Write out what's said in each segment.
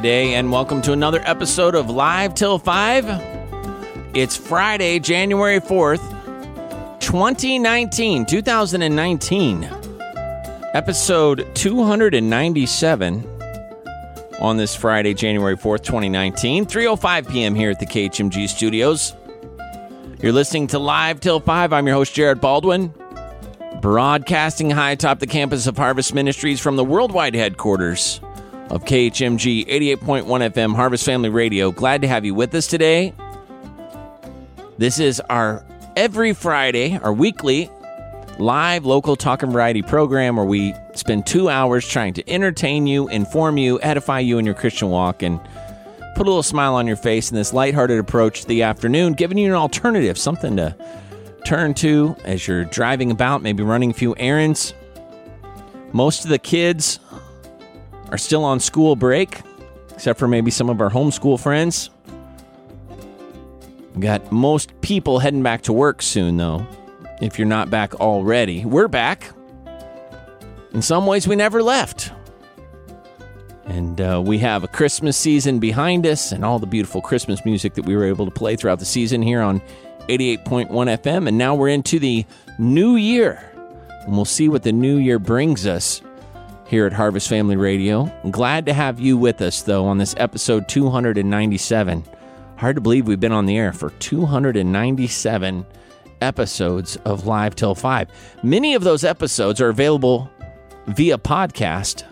Day, and welcome to another episode of Live Till 5. It's Friday, January 4th, 2019, 2019, episode 297 on this Friday, January 4th, 2019, 3.05 p.m. here at the KHMG studios. You're listening to Live Till 5. I'm your host, Jared Baldwin, broadcasting high atop the campus of Harvest Ministries from the worldwide headquarters of KHMG 88.1 FM Harvest Family Radio. Glad to have you with us today. This is our every Friday, our weekly live local talk and variety program where we spend two hours trying to entertain you, inform you, edify you in your Christian walk, and put a little smile on your face in this lighthearted approach to the afternoon, giving you an alternative, something to turn to as you're driving about, maybe running a few errands. Most of the kids are still on school break, except for maybe some of our homeschool friends. We got most people heading back to work soon, though, if you're not back already. We're back. In some ways, we never left. And uh, we have a Christmas season behind us and all the beautiful Christmas music that we were able to play throughout the season here on 88.1 FM. And now we're into the new year. And we'll see what the new year brings us here at Harvest Family Radio. glad to have you with us, though, on this episode 297. Hard to believe we've been on the air for 297 episodes of Live Till 5. Many of those episodes are available via podcast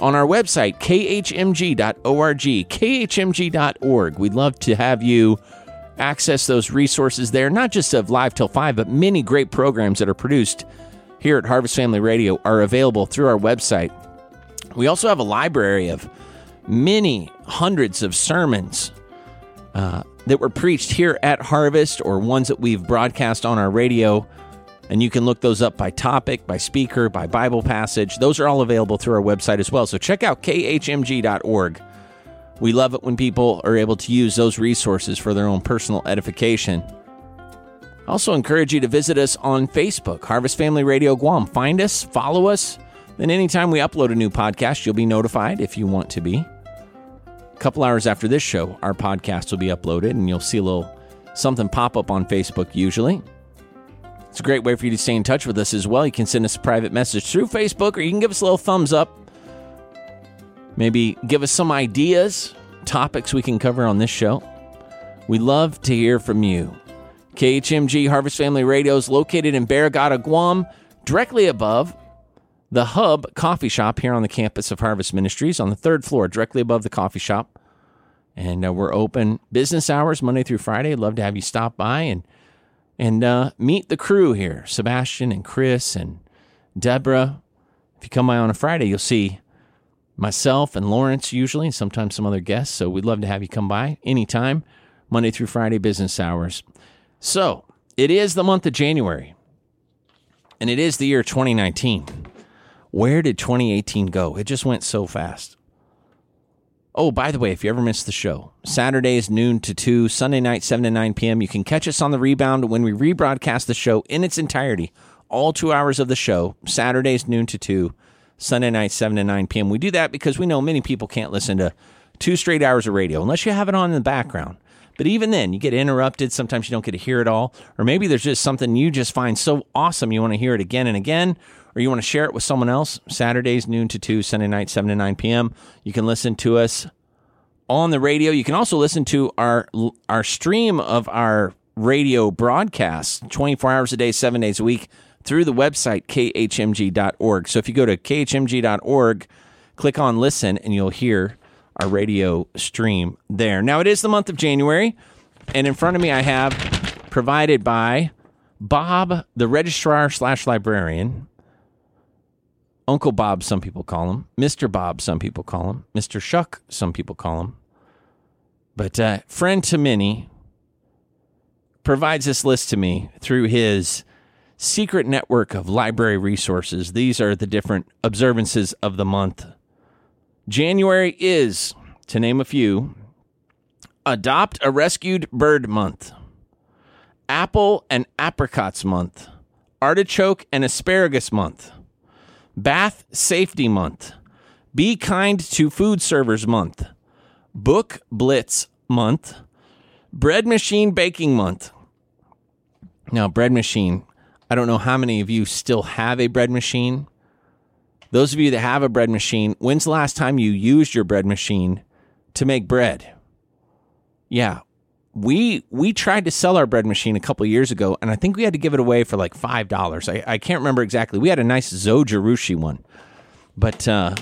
on our website, khmg.org, khmg.org. We'd love to have you access those resources there, not just of Live Till 5, but many great programs that are produced here at Harvest Family Radio are available through our website. We also have a library of many hundreds of sermons uh, that were preached here at Harvest or ones that we've broadcast on our radio. And you can look those up by topic, by speaker, by Bible passage. Those are all available through our website as well. So check out khmg.org. We love it when people are able to use those resources for their own personal edification. Also encourage you to visit us on Facebook, Harvest Family Radio Guam. Find us, follow us. Then, anytime we upload a new podcast, you'll be notified if you want to be. A couple hours after this show, our podcast will be uploaded, and you'll see a little something pop up on Facebook usually. It's a great way for you to stay in touch with us as well. You can send us a private message through Facebook, or you can give us a little thumbs up. Maybe give us some ideas, topics we can cover on this show. We love to hear from you. KHMG Harvest Family Radio is located in Barrigada, Guam, directly above the Hub Coffee Shop here on the campus of Harvest Ministries on the third floor, directly above the coffee shop. And uh, we're open business hours Monday through Friday. Love to have you stop by and and uh, meet the crew here, Sebastian and Chris and Deborah. If you come by on a Friday, you'll see myself and Lawrence usually, and sometimes some other guests. So we'd love to have you come by anytime, Monday through Friday business hours. So it is the month of January, and it is the year 2019. Where did 2018 go? It just went so fast. Oh, by the way, if you ever missed the show, Saturdays noon to 2, Sunday night 7 to 9 p.m., you can catch us on the rebound when we rebroadcast the show in its entirety. All two hours of the show, Saturdays noon to 2, Sunday night 7 to 9 p.m. We do that because we know many people can't listen to two straight hours of radio unless you have it on in the background. But even then, you get interrupted. Sometimes you don't get to hear it all. Or maybe there's just something you just find so awesome you want to hear it again and again, or you want to share it with someone else. Saturdays, noon to 2, Sunday night, 7 to 9 p.m. You can listen to us on the radio. You can also listen to our our stream of our radio broadcasts 24 hours a day, seven days a week through the website khmg.org. So if you go to khmg.org, click on listen, and you'll hear our radio stream there. Now, it is the month of January, and in front of me, I have provided by Bob, the registrar slash librarian. Uncle Bob, some people call him. Mr. Bob, some people call him. Mr. Shuck, some people call him. But uh, friend to many provides this list to me through his secret network of library resources. These are the different observances of the month. January is, to name a few, Adopt a Rescued Bird Month, Apple and Apricots Month, Artichoke and Asparagus Month, Bath Safety Month, Be Kind to Food Servers Month, Book Blitz Month, Bread Machine Baking Month. Now, bread machine, I don't know how many of you still have a bread machine. Those of you that have a bread machine, when's the last time you used your bread machine to make bread? Yeah, we we tried to sell our bread machine a couple years ago, and I think we had to give it away for like five dollars. I, I can't remember exactly. We had a nice Zojirushi one, but uh,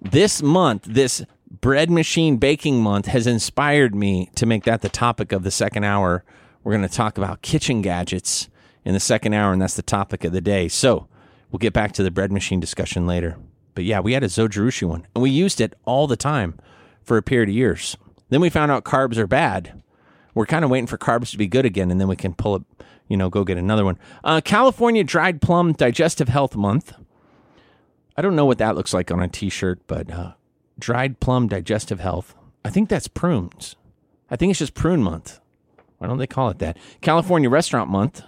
this month, this bread machine baking month has inspired me to make that the topic of the second hour. We're going to talk about kitchen gadgets in the second hour, and that's the topic of the day. So we'll get back to the bread machine discussion later. But yeah, we had a Zojirushi one, and we used it all the time for a period of years. Then we found out carbs are bad. We're kind of waiting for carbs to be good again, and then we can pull it, you know, go get another one. Uh, California Dried Plum Digestive Health Month. I don't know what that looks like on a t shirt, but uh, dried plum digestive health. I think that's prunes. I think it's just prune month. Why don't they call it that? California Restaurant Month,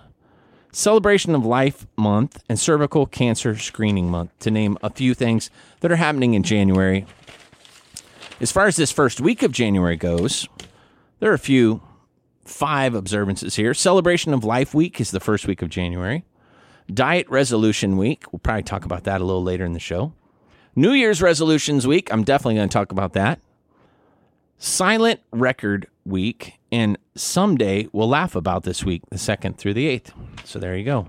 Celebration of Life Month, and Cervical Cancer Screening Month, to name a few things that are happening in January. As far as this first week of January goes, there are a few five observances here. Celebration of Life Week is the first week of January. Diet Resolution Week, we'll probably talk about that a little later in the show. New Year's Resolutions Week, I'm definitely going to talk about that. Silent Record Week, and someday we'll laugh about this week, the 2nd through the 8th. So there you go.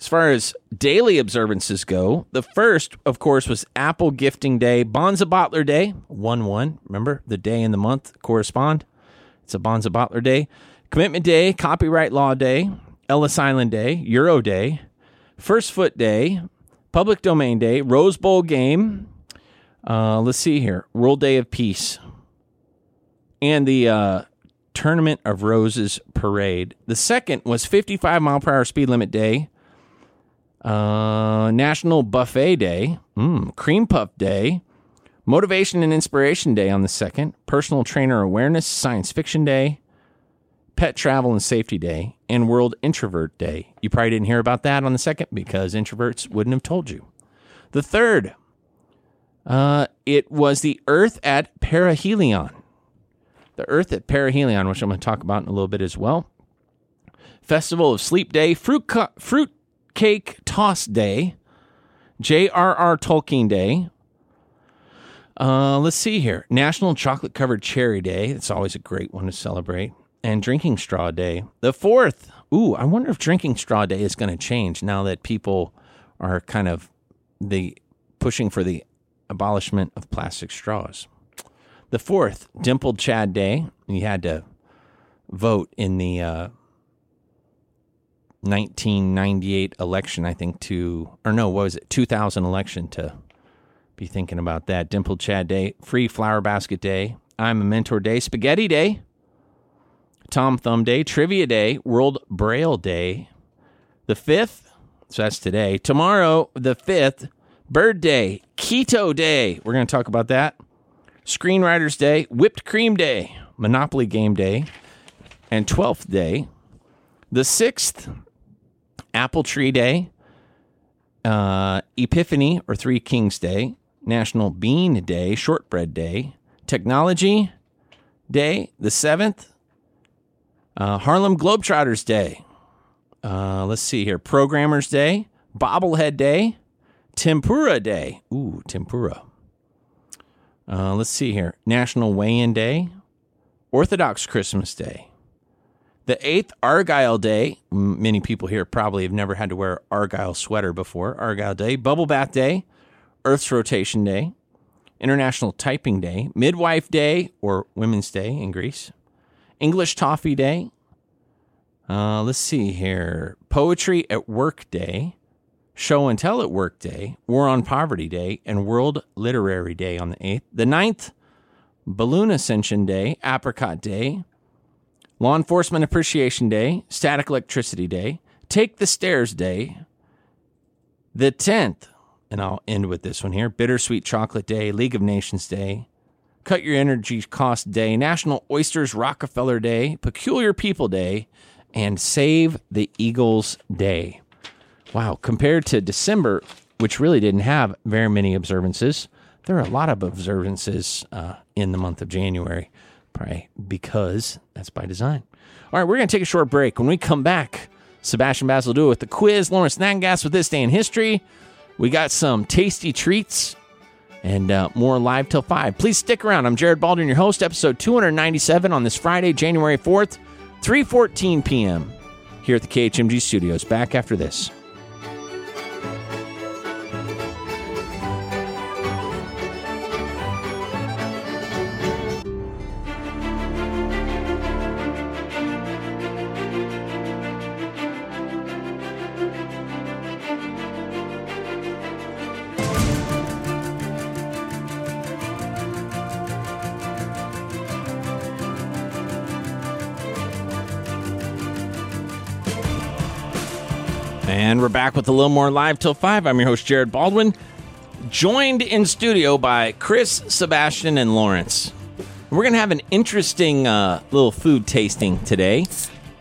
As far as daily observances go, the first, of course, was Apple Gifting Day, Bonza Bottler Day, 1 1. Remember, the day and the month correspond. It's a Bonza Bottler Day. Commitment Day, Copyright Law Day, Ellis Island Day, Euro Day, First Foot Day, Public Domain Day, Rose Bowl Game. Uh, let's see here World Day of Peace. And the uh, Tournament of Roses Parade. The second was 55 mile per hour speed limit day. Uh, National Buffet Day, mm, Cream Puff Day, Motivation and Inspiration Day on the second, Personal Trainer Awareness Science Fiction Day, Pet Travel and Safety Day, and World Introvert Day. You probably didn't hear about that on the second because introverts wouldn't have told you. The third, uh, it was the Earth at Perihelion. The Earth at Perihelion, which I'm going to talk about in a little bit as well. Festival of Sleep Day, Fruit, fruit Cake Toss Day, J.R.R. Tolkien Day. Uh, let's see here. National Chocolate Covered Cherry Day. It's always a great one to celebrate. And Drinking Straw Day. The fourth. Ooh, I wonder if Drinking Straw Day is going to change now that people are kind of the pushing for the abolishment of plastic straws. The fourth, Dimpled Chad Day. You had to vote in the uh, 1998 election, I think, to, or no, what was it, 2000 election to be thinking about that. Dimpled Chad Day, Free Flower Basket Day, I'm a Mentor Day, Spaghetti Day, Tom Thumb Day, Trivia Day, World Braille Day. The fifth, so that's today. Tomorrow, the fifth, Bird Day, Keto Day. We're going to talk about that. Screenwriters Day, Whipped Cream Day, Monopoly Game Day, and 12th Day. The sixth, Apple Tree Day, uh, Epiphany or Three Kings Day, National Bean Day, Shortbread Day, Technology Day, the seventh, uh, Harlem Globetrotters Day. Uh, let's see here, Programmers Day, Bobblehead Day, Tempura Day. Ooh, tempura. Uh, let's see here, National Weigh-In Day, Orthodox Christmas Day, The eighth, Argyle Day. Many people here probably have never had to wear Argyle sweater before. Argyle Day. Bubble Bath Day. Earth's Rotation Day. International Typing Day. Midwife Day, or Women's Day in Greece. English Toffee Day. Uh, let's see here. Poetry at Work Day. Show and Tell at Work Day, War on Poverty Day, and World Literary Day on the 8th. The 9th, Balloon Ascension Day, Apricot Day, Law Enforcement Appreciation Day, Static Electricity Day, Take the Stairs Day. The 10th, and I'll end with this one here Bittersweet Chocolate Day, League of Nations Day, Cut Your Energy Cost Day, National Oysters Rockefeller Day, Peculiar People Day, and Save the Eagles Day. Wow, compared to December, which really didn't have very many observances, there are a lot of observances uh, in the month of January, probably because that's by design. All right, we're going to take a short break. When we come back, Sebastian Basil do it with the quiz, Lawrence Snaggas with this day in history. We got some tasty treats and uh, more live till 5. Please stick around. I'm Jared Baldwin, your host, episode 297 on this Friday, January 4th, 3.14 p.m. here at the KHMG studios. Back after this. Back with a little more live till 5. I'm your host, Jared Baldwin, joined in studio by Chris, Sebastian, and Lawrence. We're going to have an interesting uh, little food tasting today.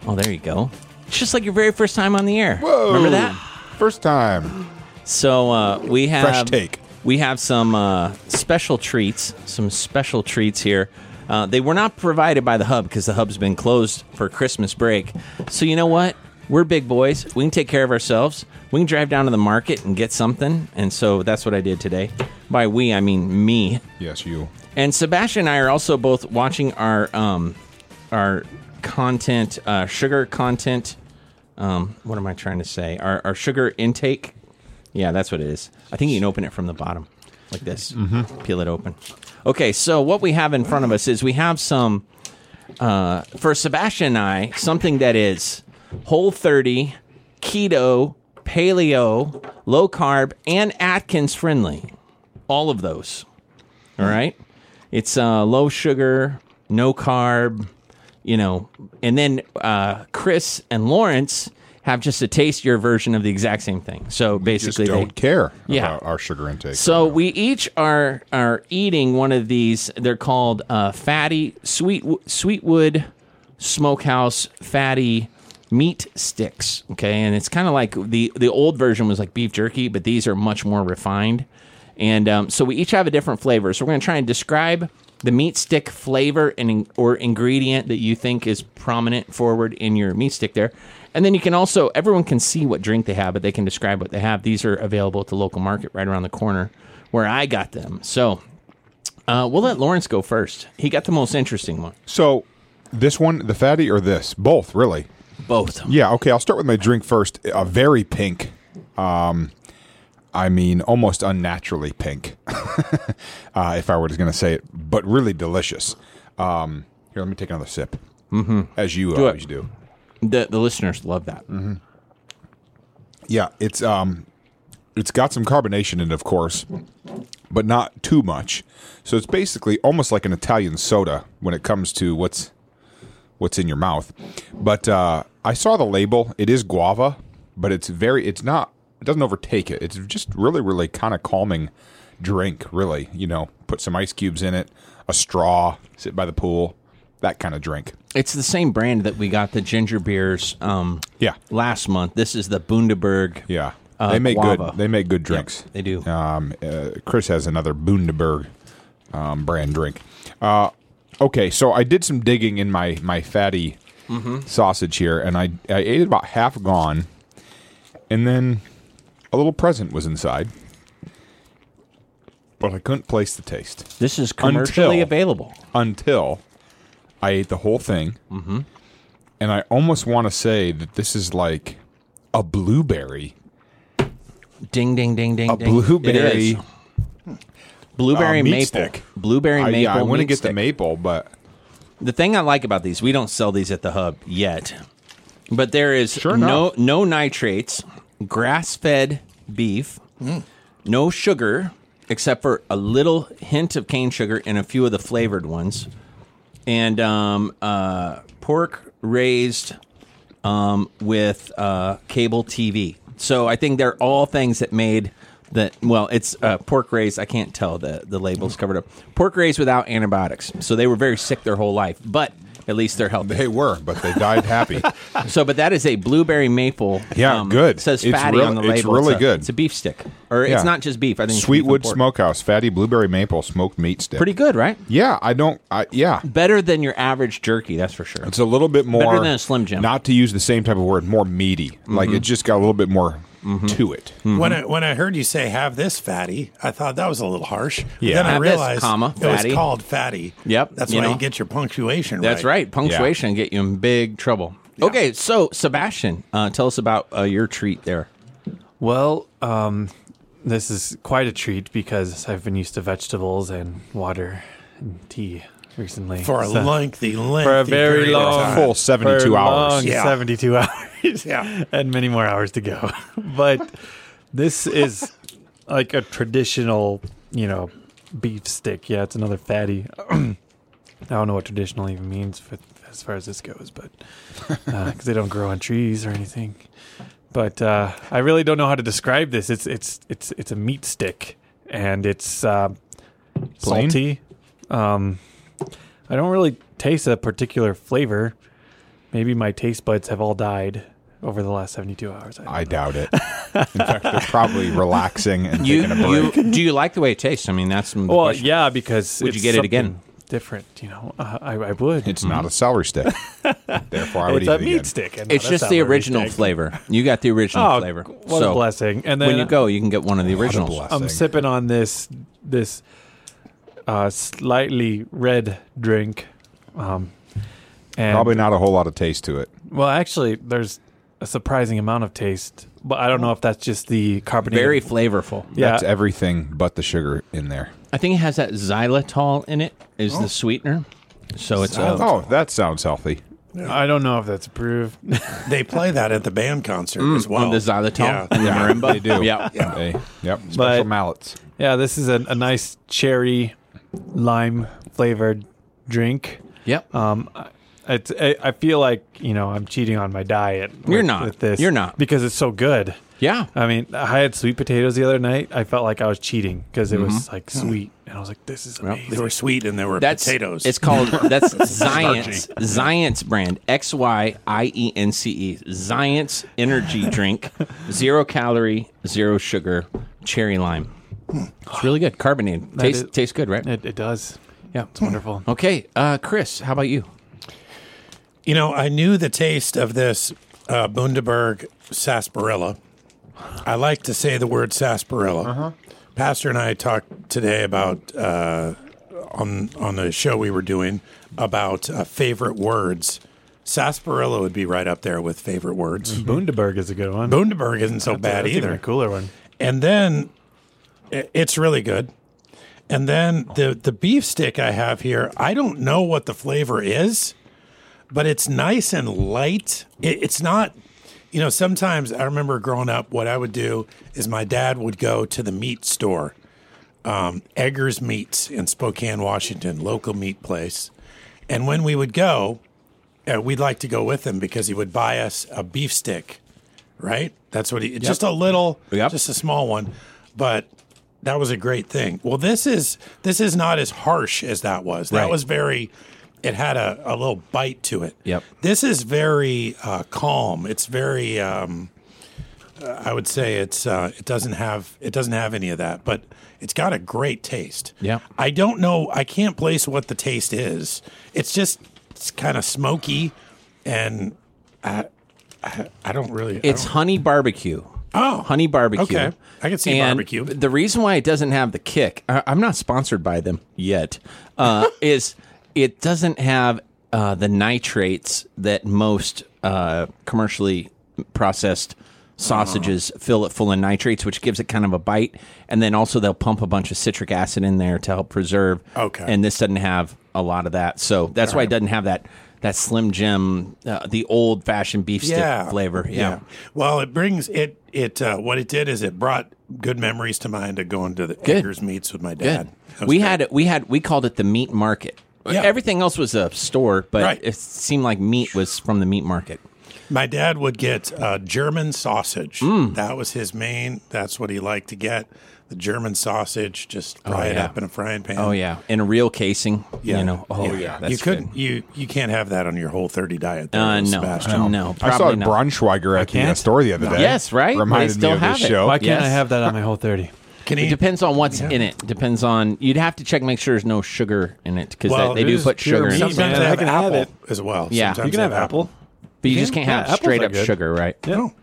Oh, there you go. It's just like your very first time on the air. Whoa. Remember that? First time. So uh, we have Fresh take. We have some uh, special treats. Some special treats here. Uh, they were not provided by the hub because the hub's been closed for Christmas break. So you know what? We're big boys. We can take care of ourselves. We can drive down to the market and get something. And so that's what I did today. By we, I mean me. Yes, you. And Sebastian and I are also both watching our um, our content, uh, sugar content. Um, what am I trying to say? Our, our sugar intake. Yeah, that's what it is. I think you can open it from the bottom, like this. Mm-hmm. Peel it open. Okay, so what we have in front of us is we have some uh, for Sebastian and I something that is whole 30, keto, paleo, low carb, and Atkins friendly. All of those. All right. It's uh, low sugar, no carb, you know. And then uh, Chris and Lawrence have just a tastier version of the exact same thing. So basically, they, don't care Yeah. about our sugar intake. so we each are are eating one of these. They're called uh, fatty sweet Sweetwood Smokehouse fatty meat sticks. Okay, and it's kind of like the the old version was like beef jerky, but these are much more refined. And um, so we each have a different flavor. So we're going to try and describe the meat stick flavor and or ingredient that you think is prominent forward in your meat stick there. And then you can also everyone can see what drink they have, but they can describe what they have. These are available at the local market right around the corner where I got them. So uh, we'll let Lawrence go first. He got the most interesting one. So this one, the fatty or this? Both, really. Both. Yeah, okay, I'll start with my drink first. A very pink. Um I mean almost unnaturally pink. uh, if I were just going to say it, but really delicious. Um here, let me take another sip. Mm-hmm. As you it. always do. The the listeners love that. Yeah, it's um, it's got some carbonation in it, of course, but not too much. So it's basically almost like an Italian soda when it comes to what's what's in your mouth. But uh, I saw the label; it is guava, but it's very, it's not, it doesn't overtake it. It's just really, really kind of calming drink. Really, you know, put some ice cubes in it, a straw, sit by the pool, that kind of drink. It's the same brand that we got the ginger beers um, Yeah, last month. This is the Bundaberg. yeah. Uh, they make guava. good. They make good drinks. they do. Um, uh, Chris has another Bundaberg um, brand drink. Uh, okay, so I did some digging in my my fatty Mm-hmm. sausage here, and I I ate it about half gone, and then a little present was inside, but I couldn't place the taste This is commercially Until- available. until I ate the whole thing, Mm-hmm. and I almost want to say that this is like a blueberry. Ding, ding, ding, ding, A ding. blueberry. Blueberry uh, maple. stick. Blueberry I, maple. yeah, I want to get stick. the maple, but The thing I like about these, we don't sell these at the hub yet, but there is Sure no no nitrates, grass fed beef, no sugar except for a little hint of cane sugar in a few of the flavored ones, and um, uh, pork raised um, with uh, cable TV. So I think they're all things that made that. Well, it's uh, pork raised. I can't tell the the labels covered up. Pork raised without antibiotics. So they were very sick their whole life, but at least they're healthy. they were, but they died happy. So, but that is a blueberry maple. Yeah, good. It says It's fatty on the label. it's really a- good. It's a beef stick, or Yeah. it's not just beef. I think it's Sweetwood. Smokehouse, fatty blueberry maple smoked meat stick. Pretty good, right? Yeah, I don't. I, yeah, Better than your average jerky, that's for sure. it's a little bit more better than a Slim Jim. Not to use the same type of word, more meaty. Like it just got a little bit more to it. When I when I heard you say have this fatty, I thought that was a little harsh. But Yeah. Then I Have this, realized comma, it fatty. was called fatty. Yep, That's you why know. you get your punctuation That's right. right. Punctuation get you in big trouble. Okay, so Sebastian, uh, tell us about uh, your treat there. Well, um, this is quite a treat because I've been used to vegetables and water and tea recently. For a So- lengthy, lengthy for a very long, time. Full 72 for hours. long Yeah. 72 hours. Yeah. and many more hours to go. but this is like a traditional, you know, beef stick. Yeah, it's another fatty. I don't know what traditional even means for, as far as this goes, but because they don't grow on trees or anything. But uh, I really don't know how to describe this. It's it's it's it's a meat stick, and it's uh, salty. Um, I don't really taste a particular flavor. Maybe my taste buds have all died over the last seventy-two hours. I I doubt it. In fact, they're probably relaxing and You, taking a break. you do you like the way it tastes? I mean, that's the Well, question. yeah, because Would you get it again? Different, you know. Uh, I, I would. It's not a celery stick. Therefore, I would it's eat a it meat again. stick. and It's just the original stick. flavor. You got the original Oh, flavor. what so a blessing! And then when you go, you can get one of the What a originals. I'm sipping on this this uh, slightly red drink. Um, and Probably not a whole lot of taste to it. Well, actually, there's a surprising amount of taste, but I don't know if that's just the carbonated. Very flavorful. yeah. That's everything but the sugar in there. I think it has that xylitol in it. Is the sweetener? So it's uh, Oh, that sounds healthy. I don't know if that's approved. They play that at the band concert as well. on the xylitol Yeah. and the marimba. They do. Yeah. Yeah. They, yep. Special But- mallets. yeah, this is a, a nice cherry lime flavored drink. Yep. Um, it's I, I feel like you know I'm cheating on my diet. You're with- not. With this. You're not. because it's so good. yeah. I mean, I had sweet potatoes the other night. I felt like I was cheating because it Mm-hmm. was like sweet, and I was like, "This is amazing." They were sweet and they were That's potatoes. It's called that's Xyience Xyience brand X Y I E N C E Xyience energy drink, zero calorie, zero sugar, cherry lime. It's really good, carbonated. That Tastes is- tastes good, right? It, it does. Yeah. It's wonderful. Okay, uh, Chris, how about you? You know, I knew the taste of this uh, Bundaberg sarsaparilla. I like to say the word sarsaparilla. Pastor and I talked today about uh, on on the show we were doing about uh, favorite words. Sarsaparilla would be right up there with favorite words. Bundaberg is a good one. Bundaberg isn't so bad That's even either. a cooler one. And then i- it's really good. And then the the beef stick I have here, I don't know what the flavor is, but it's nice and light. It, it's not, you know, sometimes I remember growing up, what I would do is my dad would go to the meat store, um, Eggers Meats in Spokane, Washington, local meat place. And when we would go, uh, we'd like to go with him because he would buy us a beef stick, right? That's what he, just a little, Yep. just a small one. But that was a great thing. Well, this is this is not as harsh as that was. That Right. was very. It had a, a little bite to it. Yep. This is very uh, calm. It's very. Um, uh, I would say it's. Uh, it doesn't have. It doesn't have any of that, but it's got a great taste. Yeah. I don't know. I can't place what the taste is. It's just. It's kind of smoky, and I. I, I don't really. I It's don't- honey barbecue. Oh, honey barbecue. okay. I can see And barbecue. The reason why it doesn't have the kick, I, I'm not sponsored by them yet, uh, is it doesn't have uh, the nitrates that most uh, commercially processed sausages fill it full of nitrates, which gives it kind of a bite. And then also they'll pump a bunch of citric acid in there to help preserve. Okay. And this doesn't have a lot of that, so that's why it doesn't have that that Slim Jim, uh, the old fashioned beef stick flavor. Yeah. Well, it brings it. It uh, what it did is it brought good memories to mind of going to the Good. Egger's Meats with my dad. We great. had we had we called it the meat market. Yeah. Everything else was a store, but Right. it seemed like meat was from the meat market. My dad would get uh, German sausage. Mm. That was his main. That's what he liked to get. The German sausage, just fry it yeah. up in a frying pan. Oh yeah, in a real casing. yeah. You know. Oh yeah, that's you couldn't. You you can't have that on your whole thirty diet. There, Uh, no, Sebastian. no, I saw probably not. Braunschweiger at the uh, store the other day. Yes, right? Reminded still me of this it. show. Why can't I have that on my whole 30? Can It depends on what's in it. Depends on. You'd have to check, make sure there's no sugar in it because Well, they, it do put sugar in meat, it. Sometimes man. they I have can have apple it. as well. Yeah. Sometimes You can have apple. But you You just can? can't have Yeah, apples straight up good. sugar, right? Yeah. Oh,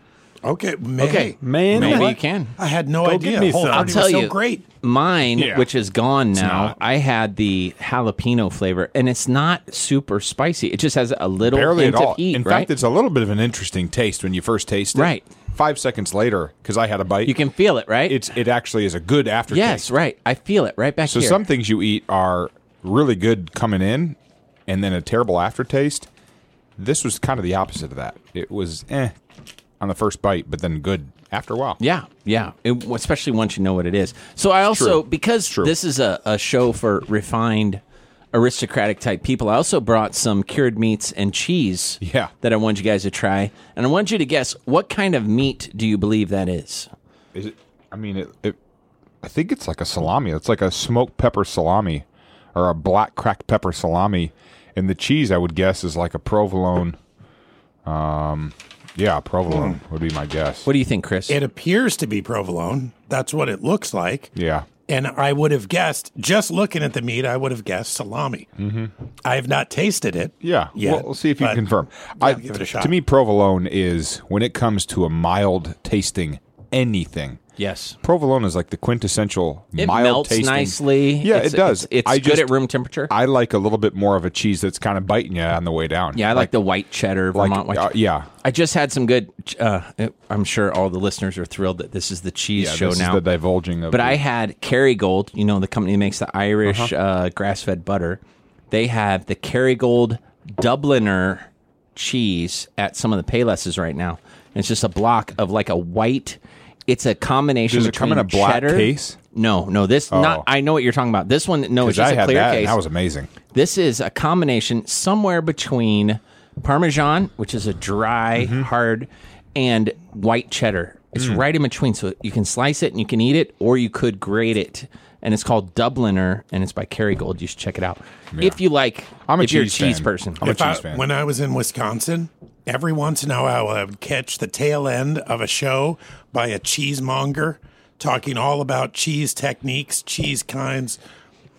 okay. May. Okay. Man, Maybe what? you can. I had no Go idea. get me Whole some. I'll tell was so you. great. Mine, Yeah. which is gone now. I had the jalapeno flavor, and it's not super spicy. It just has a little Barely hint at all. of heat. In right? fact, it's a little bit of an interesting taste when you first taste it. Right. Five seconds later, because I had a bite, you can feel it, right? it's it actually is a good aftertaste. yes, right. I feel it right back So here. some things you eat are really good coming in, and then a terrible aftertaste. This was kind of the opposite of that. It was eh on the first bite, but then good after a while. Yeah, yeah. It- especially once you know what it is. So I also true. because True. this is a, a show for refined aristocratic type people, I also brought some cured meats and cheese Yeah. that I want you guys to try. And I want you to guess what kind of meat do you believe that is? Is it? I mean, it, it. I think it's like a salami. It's like a smoked pepper salami, or a black cracked pepper salami, and the cheese I would guess is like a provolone. Um, yeah, provolone would be my guess. What do you think, Chris? It appears to be provolone. That's what it looks like. yeah, And I would have guessed, just looking at the meat, I would have guessed salami. Mm-hmm. I have not tasted it. yeah. yet, well, we'll see if you but can confirm. I'll I, give it a shot. To me, provolone is when it comes to a mild tasting anything. Yes. Provolone is like the quintessential It mild melts tasting. nicely. Yeah, It's- it does. It's, it's I good just- at room temperature. I like a little bit more of a cheese that's kind of biting you on the way down. yeah, I like, the white cheddar, like Vermont white uh, yeah. I just had some good. Uh, I'm sure all the listeners are thrilled that this is the cheese Yeah, show now. the divulging of. But I had Kerrygold, you know, the company that makes the Irish Uh-huh. uh grass fed butter. They have the Kerrygold Dubliner cheese at some of the Paylesses right now. And it's just a block of like a white. It's a combination. Does it come in a black cheddar- case? No, no. This not. Oh. I know what you're talking about. This one, no, it's Because just I a had clear that, case. and that was amazing. This is a combination somewhere between Parmesan, which is a dry, Mm-hmm. hard, and white cheddar. It's Mm. right in between. So you can slice it and you can eat it, or you could grate it. And it's called Dubliner, and it's by Kerrygold. You should check it out if you like. I'm a if you're a cheese cheese fan. person. I'm a If I- cheese fan. When I was in Wisconsin, every once in a while I would catch the tail end of a show by a cheesemonger talking all about cheese techniques, cheese kinds.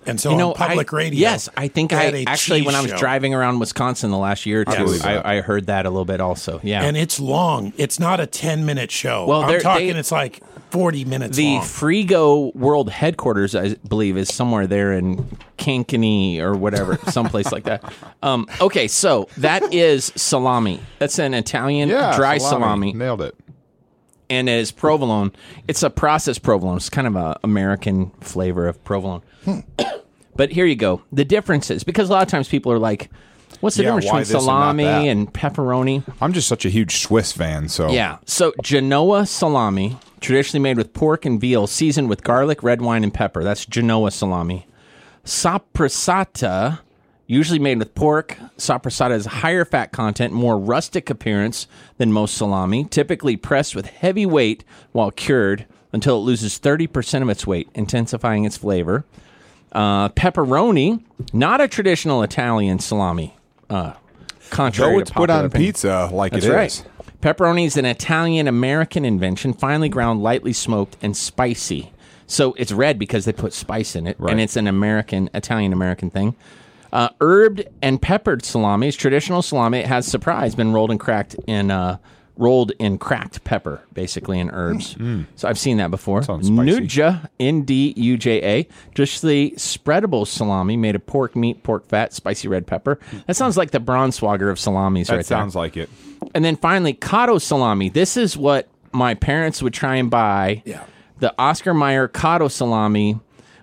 And so You know, on public I, radio. Yes, I think I actually, when I was show. driving around Wisconsin the last year or two, believe I. I heard that a little bit also. Yeah, And it's long. It's not a 10 minute show. Well, I'm talking they- it's like 40 minutes the long. Frigo World headquarters, I believe, is somewhere there in Kankakee or whatever, someplace like that. Um, okay, so that is salami. That's an Italian Yeah, dry salami, nailed it. And it is provolone. It's a processed provolone. It's kind of a American flavor of provolone. Hmm. but here you go. The differences, because a lot of times people are like, "What's the Yeah, difference between this and salami and pepperoni?" I'm just such a huge Swiss fan, so Yeah. So Genoa salami, traditionally made with pork and veal, seasoned with garlic, red wine, and pepper. That's Genoa salami. Soppressata, usually made with pork. Soppressata has a higher fat content, more rustic appearance than most salami, typically pressed with heavy weight while cured until it loses 30% of its weight, intensifying its flavor. Uh, pepperoni, not a traditional Italian salami. Uh, contrary Though it's put on opinion. pizza like That's it is. right. Pepperoni is an Italian American invention, finely ground, lightly smoked, and spicy. So it's red because they put spice in it, Right. and it's an American, Italian American thing. Uh, herbed and peppered salami is traditional salami. It has surprise, been rolled and cracked in uh, rolled in cracked pepper, basically in herbs. So I've seen that before. Mm. Nduja, N D U J A, just the spreadable salami made of pork meat, pork fat, spicy red pepper. That sounds like the Braunschweiger of salamis, That right sounds there. like it. And then finally, Cotto salami. This is what my parents would try and buy. Yeah. The Oscar Mayer Cotto salami.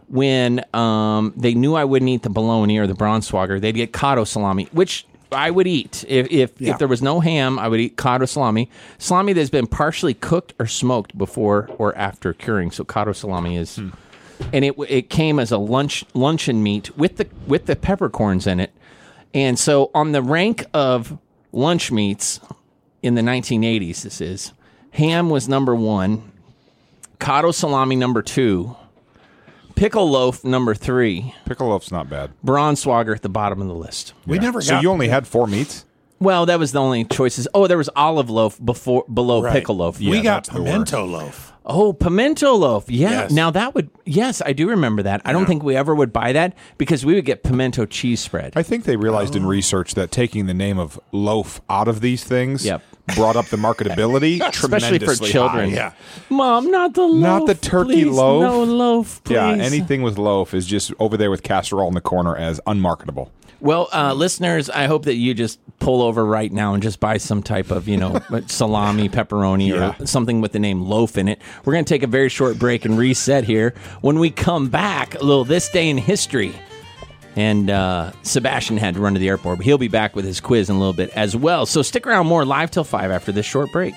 When um, they knew I wouldn't eat the bologna or the Braunschweiger, they'd get Cotto salami, which I would eat. If if, Yeah. if there was no ham, I would eat Cotto salami. Salami that's been partially cooked or smoked before or after curing. So Cotto salami is, and it it came as a lunch luncheon meat with the with the peppercorns in it. And so on the rank of lunch meats in the 1980s, this is ham was number one, cotto salami number two, pickle loaf number three, Pickle loaf's not bad. Braunschweiger at the bottom of the list. We never So got you only had four meats? Well, that was the only choices. Oh, there was olive loaf before below Right. pickle loaf. we Yeah, got that's the pimento loaf. Oh, pimento loaf. Yeah. Yes. Now that would yes, I do remember that. I don't think we ever would buy that because we would get pimento cheese spread. I think they realized Oh. in research that taking the name of loaf out of these things Yep. Brought up the marketability Especially for children. high. Yeah. Mom, not the loaf. Not the turkey please. loaf. No loaf, please. Yeah, anything with loaf is just over there with casserole in the corner as unmarketable. Well, uh, listeners, I hope that you just pull over right now and just buy some type of, you know, salami, pepperoni, Yeah. or something with the name loaf in it. We're going to take a very short break and reset here. When we come back, a little this day in history. And uh, Sebastian had to run to the airport, but he'll be back with his quiz in a little bit as well. So stick around more live till 5 after this short break.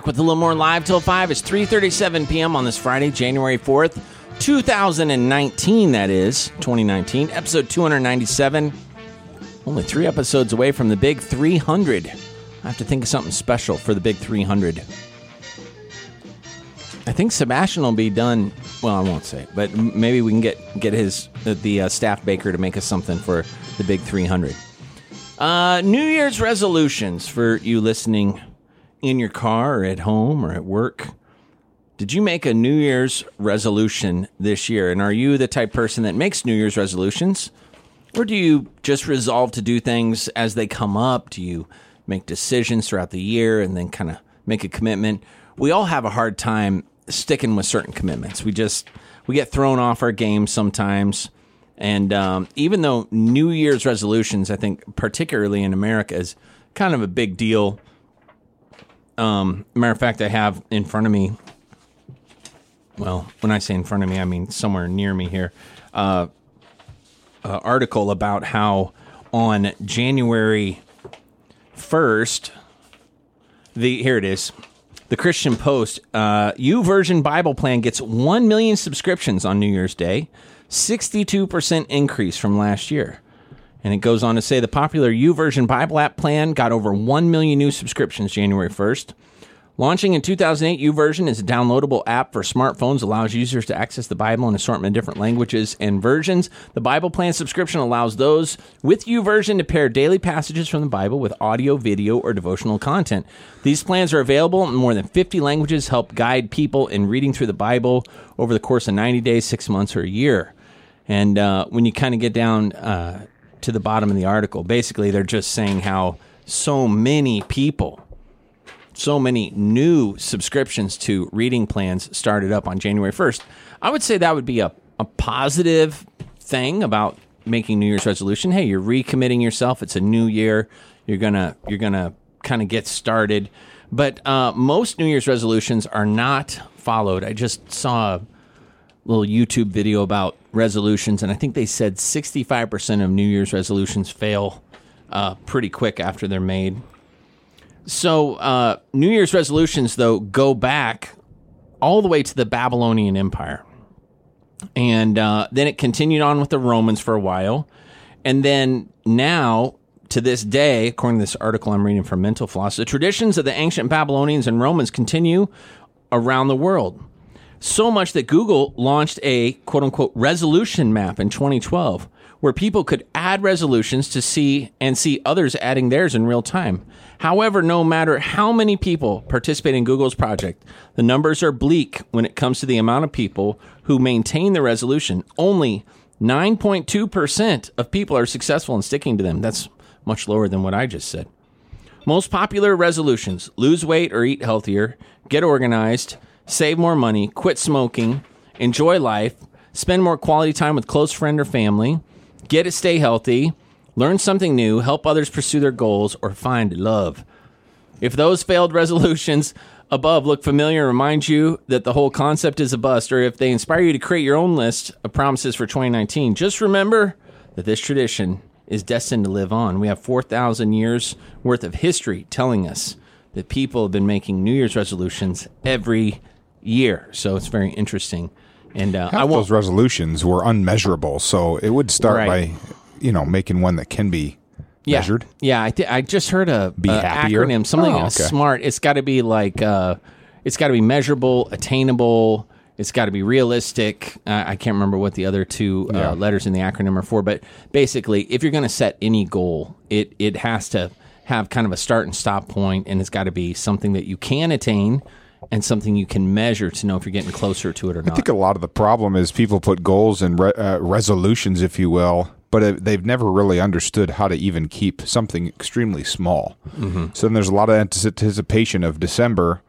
Back with a little more live till 5. It's 3:37 p.m. on this Friday, January 4th, 2019 that is, 2019, episode 297. Only 3 episodes away from the big 300. I have to think of something special for the big 300. I think Sebastian will be done. Well, I won't say, but maybe we can get get his the, uh, staff baker to make us something for the big 300. Uh, New Year's resolutions for you listening in your car or at home or at work. Did you make a New Year's resolution this year? And are you the type person that makes New Year's resolutions? Or do you just resolve to do things as they come up? Do you make decisions throughout the year and then kind of make a commitment? We all have a hard time sticking with certain commitments. We just we get thrown off our game sometimes. And um, even though New Year's resolutions, I think particularly in America, is kind of a big deal. Um, matter of fact, I have in front of me. Well, when I say in front of me, I mean somewhere near me here. Uh, uh, article about how on January 1st, the here it is. The Christian Post, uh, YouVersion Bible Plan gets 1 million subscriptions on New Year's Day, 62% increase from last year. And it goes on to say the popular YouVersion Bible app plan got over 1 million new subscriptions January 1st. Launching in 2008, YouVersion is a downloadable app for smartphones, allows users to access the Bible in assortment of different languages and versions. The Bible Plan subscription allows those with YouVersion to pair daily passages from the Bible with audio, video, or devotional content. These plans are available in more than 50 languages, help guide people in reading through the Bible over the course of 90 days, six months, or a year. And uh, when you kind of get down uh, to the bottom of the article, basically they're just saying how so many people so many new subscriptions to reading plans started up on January 1st. I would say that would be a, a positive thing about making New Year's resolution. Hey, you're recommitting yourself. It's a new year. You're gonna you're gonna kind of get started. But uh, most New Year's resolutions are not followed. I just saw little YouTube video about resolutions, and I think they said 65% of New Year's resolutions fail uh, pretty quick after they're made. So, uh, New Year's resolutions, though, go back all the way to the Babylonian Empire. And uh, then it continued on with the Romans for a while. And then now, to this day, according to this article I'm reading from Mental Floss, the traditions of the ancient Babylonians and Romans continue around the world. So much that Google launched a quote unquote resolution map in 2012 where people could add resolutions to see and see others adding theirs in real time. However, no matter how many people participate in Google's project, the numbers are bleak when it comes to the amount of people who maintain the resolution. Only 9.2% of people are successful in sticking to them. That's much lower than what I just said. Most popular resolutions lose weight or eat healthier, get organized, save more money, quit smoking, enjoy life, spend more quality time with close friend or family, get it, stay healthy, learn something new, help others pursue their goals, or find love. If those failed resolutions above look familiar and remind you that the whole concept is a bust, or if they inspire you to create your own list of promises for 2019, just remember that this tradition is destined to live on. We have 4,000 years worth of history telling us that people have been making New Year's resolutions every year. So it's very interesting. And uh, I won't. those resolutions were unmeasurable, so it would start Right. by, you know, making one that can be yeah. measured. Yeah, I, th- I just heard a, Be a happier? acronym, something Oh, okay. smart. It's got to be like, uh, it's got to be measurable, attainable. It's got to be realistic. Uh, I can't remember what the other two uh, Yeah. letters in the acronym are for, but basically, if you're going to set any goal, it it has to have kind of a start and stop point, and it's got to be something that you can attain and something you can measure to know if you're getting closer to it or not. I think a lot of the problem is people put goals and re- uh, resolutions, if you will, but uh, they've never really understood how to even keep something extremely small. Mm-hmm. So then there's a lot of anticipation of December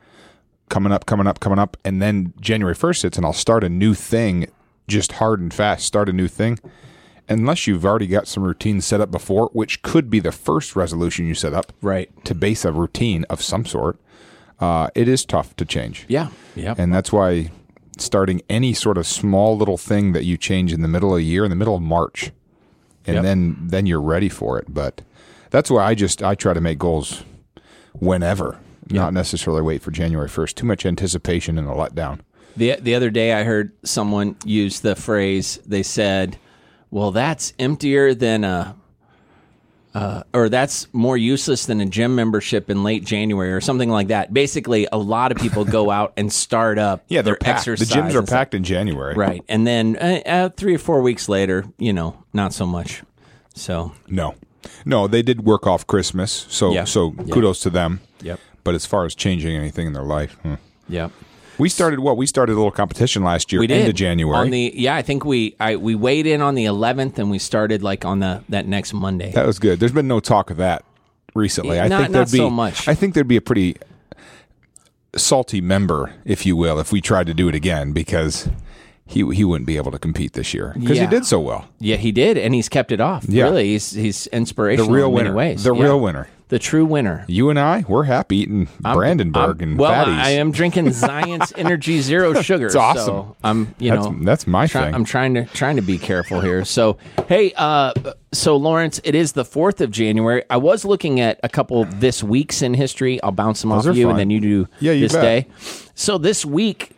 coming up, coming up, coming up, and then January 1st hits, and I'll start a new thing just hard and fast, start a new thing. Unless you've already got some routine set up before, which could be the first resolution you set up right? to base a routine of some sort, uh, it is tough to change. Yeah. Yeah. And that's why starting any sort of small little thing that you change in the middle of the year, in the middle of March, and Yep. then then you're ready for it. But that's why I just I try to make goals whenever, not necessarily wait for January first. Too much anticipation and a letdown. The the other day, I heard someone use the phrase. They said, "Well, that's emptier than a." Uh, or that's more useless than a gym membership in late January or something like that. Basically, a lot of people go out and start up Yeah, they're their packed. The gyms are packed in January. Right. And then uh, uh, three or four weeks later, you know, not so much. So, No, no, they did work off Christmas, so Yeah. so Yeah. kudos to them. Yep. But as far as changing anything in their life, hmm. yeah. We started what we started a little competition last year, We did of January. on the yeah. I think we I we weighed in on the 11th and we started like on the that next Monday. That was good. There's been no talk of that recently. Yeah, I not- think there'd be so much. I think there'd be a pretty salty member, if you will, if we tried to do it again because he he wouldn't be able to compete this year because Yeah. he did so well. Yeah, he did, and he's kept it off. Yeah. Really, he's he's inspirational. The real in many winner. ways. The Yeah. real winner. the true winner. You and I, we're happy eating Brandenburg I'm- and well, fatties. I am drinking Xyience Energy Zero Sugar. It's awesome. So I'm, you know, that's my try- thing. I'm trying to trying to be careful here. So, hey, uh, so Lawrence, it is the fourth of January. I was looking at a couple this weeks in history. I'll bounce them Those off you, fun. and then you do Yeah, you this bet. day. So this week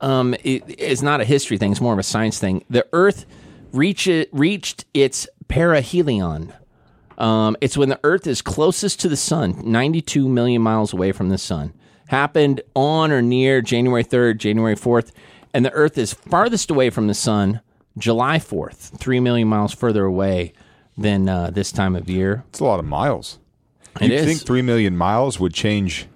um, it is not a history thing; it's more of a science thing. The Earth reach reached its perihelion. Um, it's when the Earth is closest to the sun, 92 million miles away from the sun. Happened on or near January 3rd, January 4th, and the Earth is farthest away from the sun July 4th, 3 million miles further away than uh, this time of year. it's a lot of miles. It you is. think three million miles would change?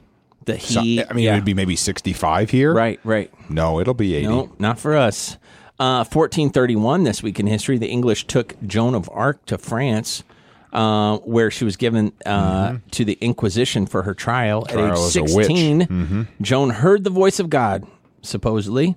The so- heat. I mean, yeah. it would be maybe sixty-five here. right, right. No, it'll be eighty. No, not for us. Uh, 1431, this week in history, the English took Joan of Arc to France, uh, where she was given uh, to the Inquisition for her trial, Mm-hmm. Trial at age as a witch. Mm-hmm. 16. Joan heard the voice of God, supposedly,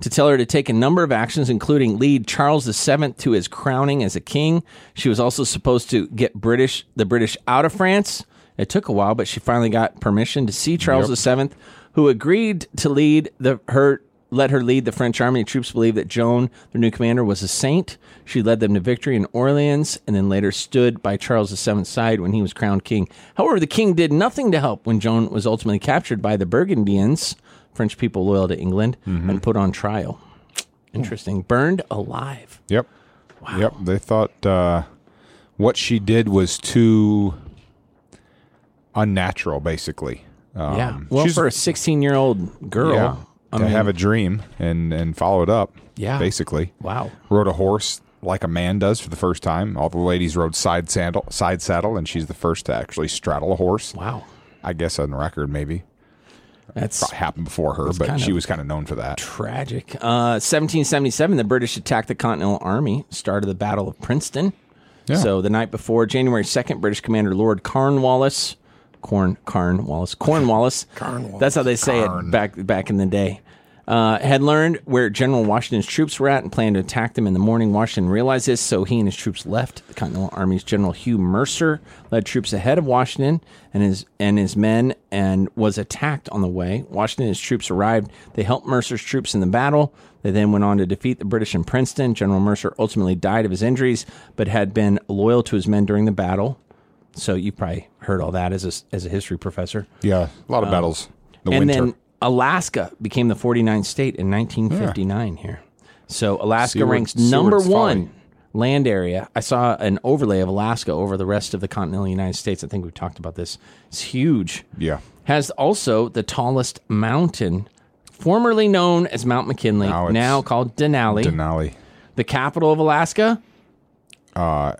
to tell her to take a number of actions, including lead Charles VII to his crowning as a king. She was also supposed to get British the British out of France. It took a while, but she finally got permission to see Charles VII, who agreed to lead the her let her lead the French army. Troops believed that Joan, their new commander, was a saint. She led them to victory in Orleans and then later stood by Charles VII's side when he was crowned king. However, the king did nothing to help when Joan was ultimately captured by the Burgundians, French people loyal to England, and put on trial. Interesting. Burned alive. Yep. Yep. They thought uh, what she did was too unnatural, basically. Um, yeah. Well, she's- for a 16 year old girl, yeah, I to mean, have a dream and and follow it up. Yeah. basically. wow. Rode a horse like a man does for the first time. All the ladies rode side saddle, side saddle, and she's the first to actually straddle a horse. Wow. I guess on record, maybe That's Probably happened before her, but she was kind of known for that. tragic. Uh, 1777, the British attacked the Continental Army, started the Battle of Princeton. Yeah. So the night before, January 2nd, British commander Lord Cornwallis, Corn, Cornwallis, Cornwallis, Cornwallis. that's how they say it back back in the day, uh, had learned where General Washington's troops were at and planned to attack them in the morning. Washington realized this, so he and his troops left. The Continental Army's General Hugh Mercer led troops ahead of Washington and his and his men and was attacked on the way. Washington and his troops arrived. They helped Mercer's troops in the battle. They then went on to defeat the British in Princeton. General Mercer ultimately died of his injuries, but had been loyal to his men during the battle. So you probably heard all that as a, as a history professor. Yeah, a lot of um, battles. The and winter. then Alaska became the 49th state in 1959 here. So Alaska See where- ranks number it's one land area. I saw an overlay of Alaska over the rest of the continental United States. I think we've talked about this. It's huge. yeah, Has also the tallest mountain, formerly known as Mount McKinley, Now now, called Denali. Denali, the capital of Alaska, uh,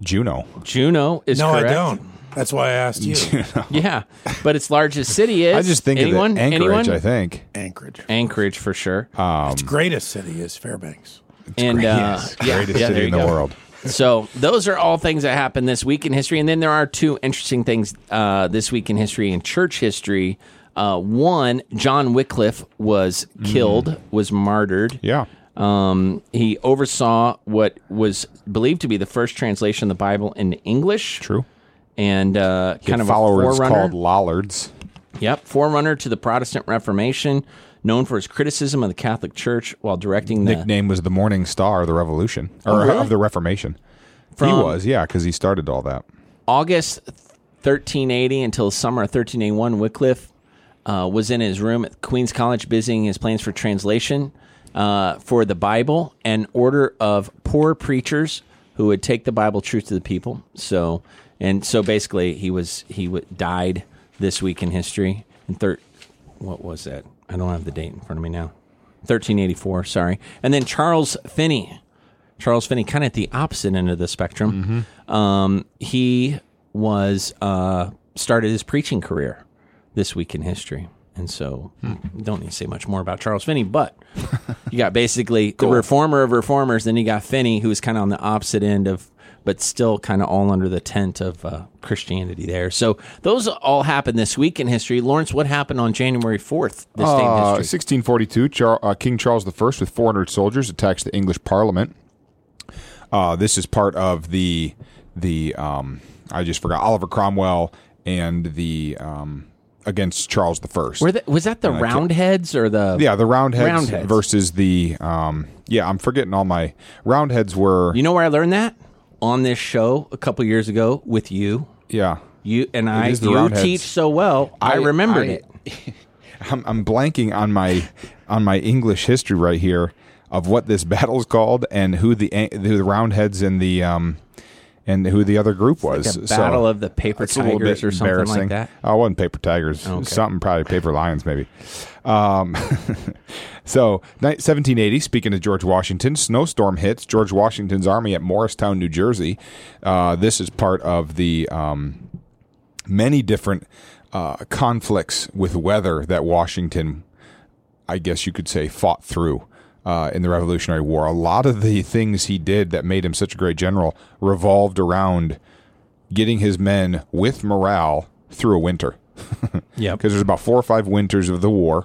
Juneau. Juneau, is No, correct. I don't. That's why I asked you. Yeah, but its largest city is. I just think anyone? of it. Anchorage. Anyone? I think. Anchorage. Anchorage for sure. its greatest city is Fairbanks. and uh, yeah, greatest yeah, city there in the go. world. So those are all things that happened this week in history, and then there are two interesting things uh, this week in history and church history. Uh, one, John Wycliffe was killed, was martyred. Yeah, Um, he oversaw what was believed to be the first translation of the Bible into English. true. And uh, kind of a followers called Lollards. Yep, forerunner to the Protestant Reformation, known for his criticism of the Catholic Church while directing the Nickname was the Morning Star of the Revolution or really? of the Reformation. he was, yeah, because he started all that. August 1380 until summer of 1381, Wycliffe uh, was in his room at Queen's College busying his plans for translation uh, for the Bible and order of poor preachers who would take the Bible truth to the people. So, and so basically, he was he w- died this week in history. In thir- what was that? I don't have the date in front of me now. 1384, sorry. And then Charles Finney. Charles Finney, kind of at the opposite end of the spectrum. Um, he was uh, started his preaching career this week in history, and so don't need to say much more about Charles Finney. But you got basically the reformer of reformers. Then you got Finney, who was kind of on the opposite end of, but still kind of all under the tent of uh, Christianity there. So those all happened this week in history. Lawrence, what happened on January fourth? This day in Uh, history. 1642, Char- uh, King Charles I with 400 soldiers attacks the English Parliament. Uh, this is part of the the um, I just forgot Oliver Cromwell and the um, against Charles I. Were the, was that the I Roundheads or the yeah, the Roundheads, Roundheads. versus the um, yeah. I'm forgetting all my Roundheads were You know where I learned that? On this show a couple years ago with you. yeah. You and I, you Roundheads. teach so well. I, remembered I- it. I'm, I'm blanking on my on my English history right here of what this battle's called and who the who the Roundheads and the um and who the other group was. So Battle of the Paper it's a little Tigers or something like that. Oh, wasn't Paper Tigers. Something probably Paper Lions maybe. Um, so 1780. Speaking of George Washington, snowstorm hits George Washington's army at Morristown, New Jersey. Uh, this is part of the um, many different uh, conflicts with weather that Washington, I guess you could say, fought through uh, in the Revolutionary War. A lot of the things he did that made him such a great general revolved around getting his men with morale through a winter. Yep. Because there's about four or five winters of the war,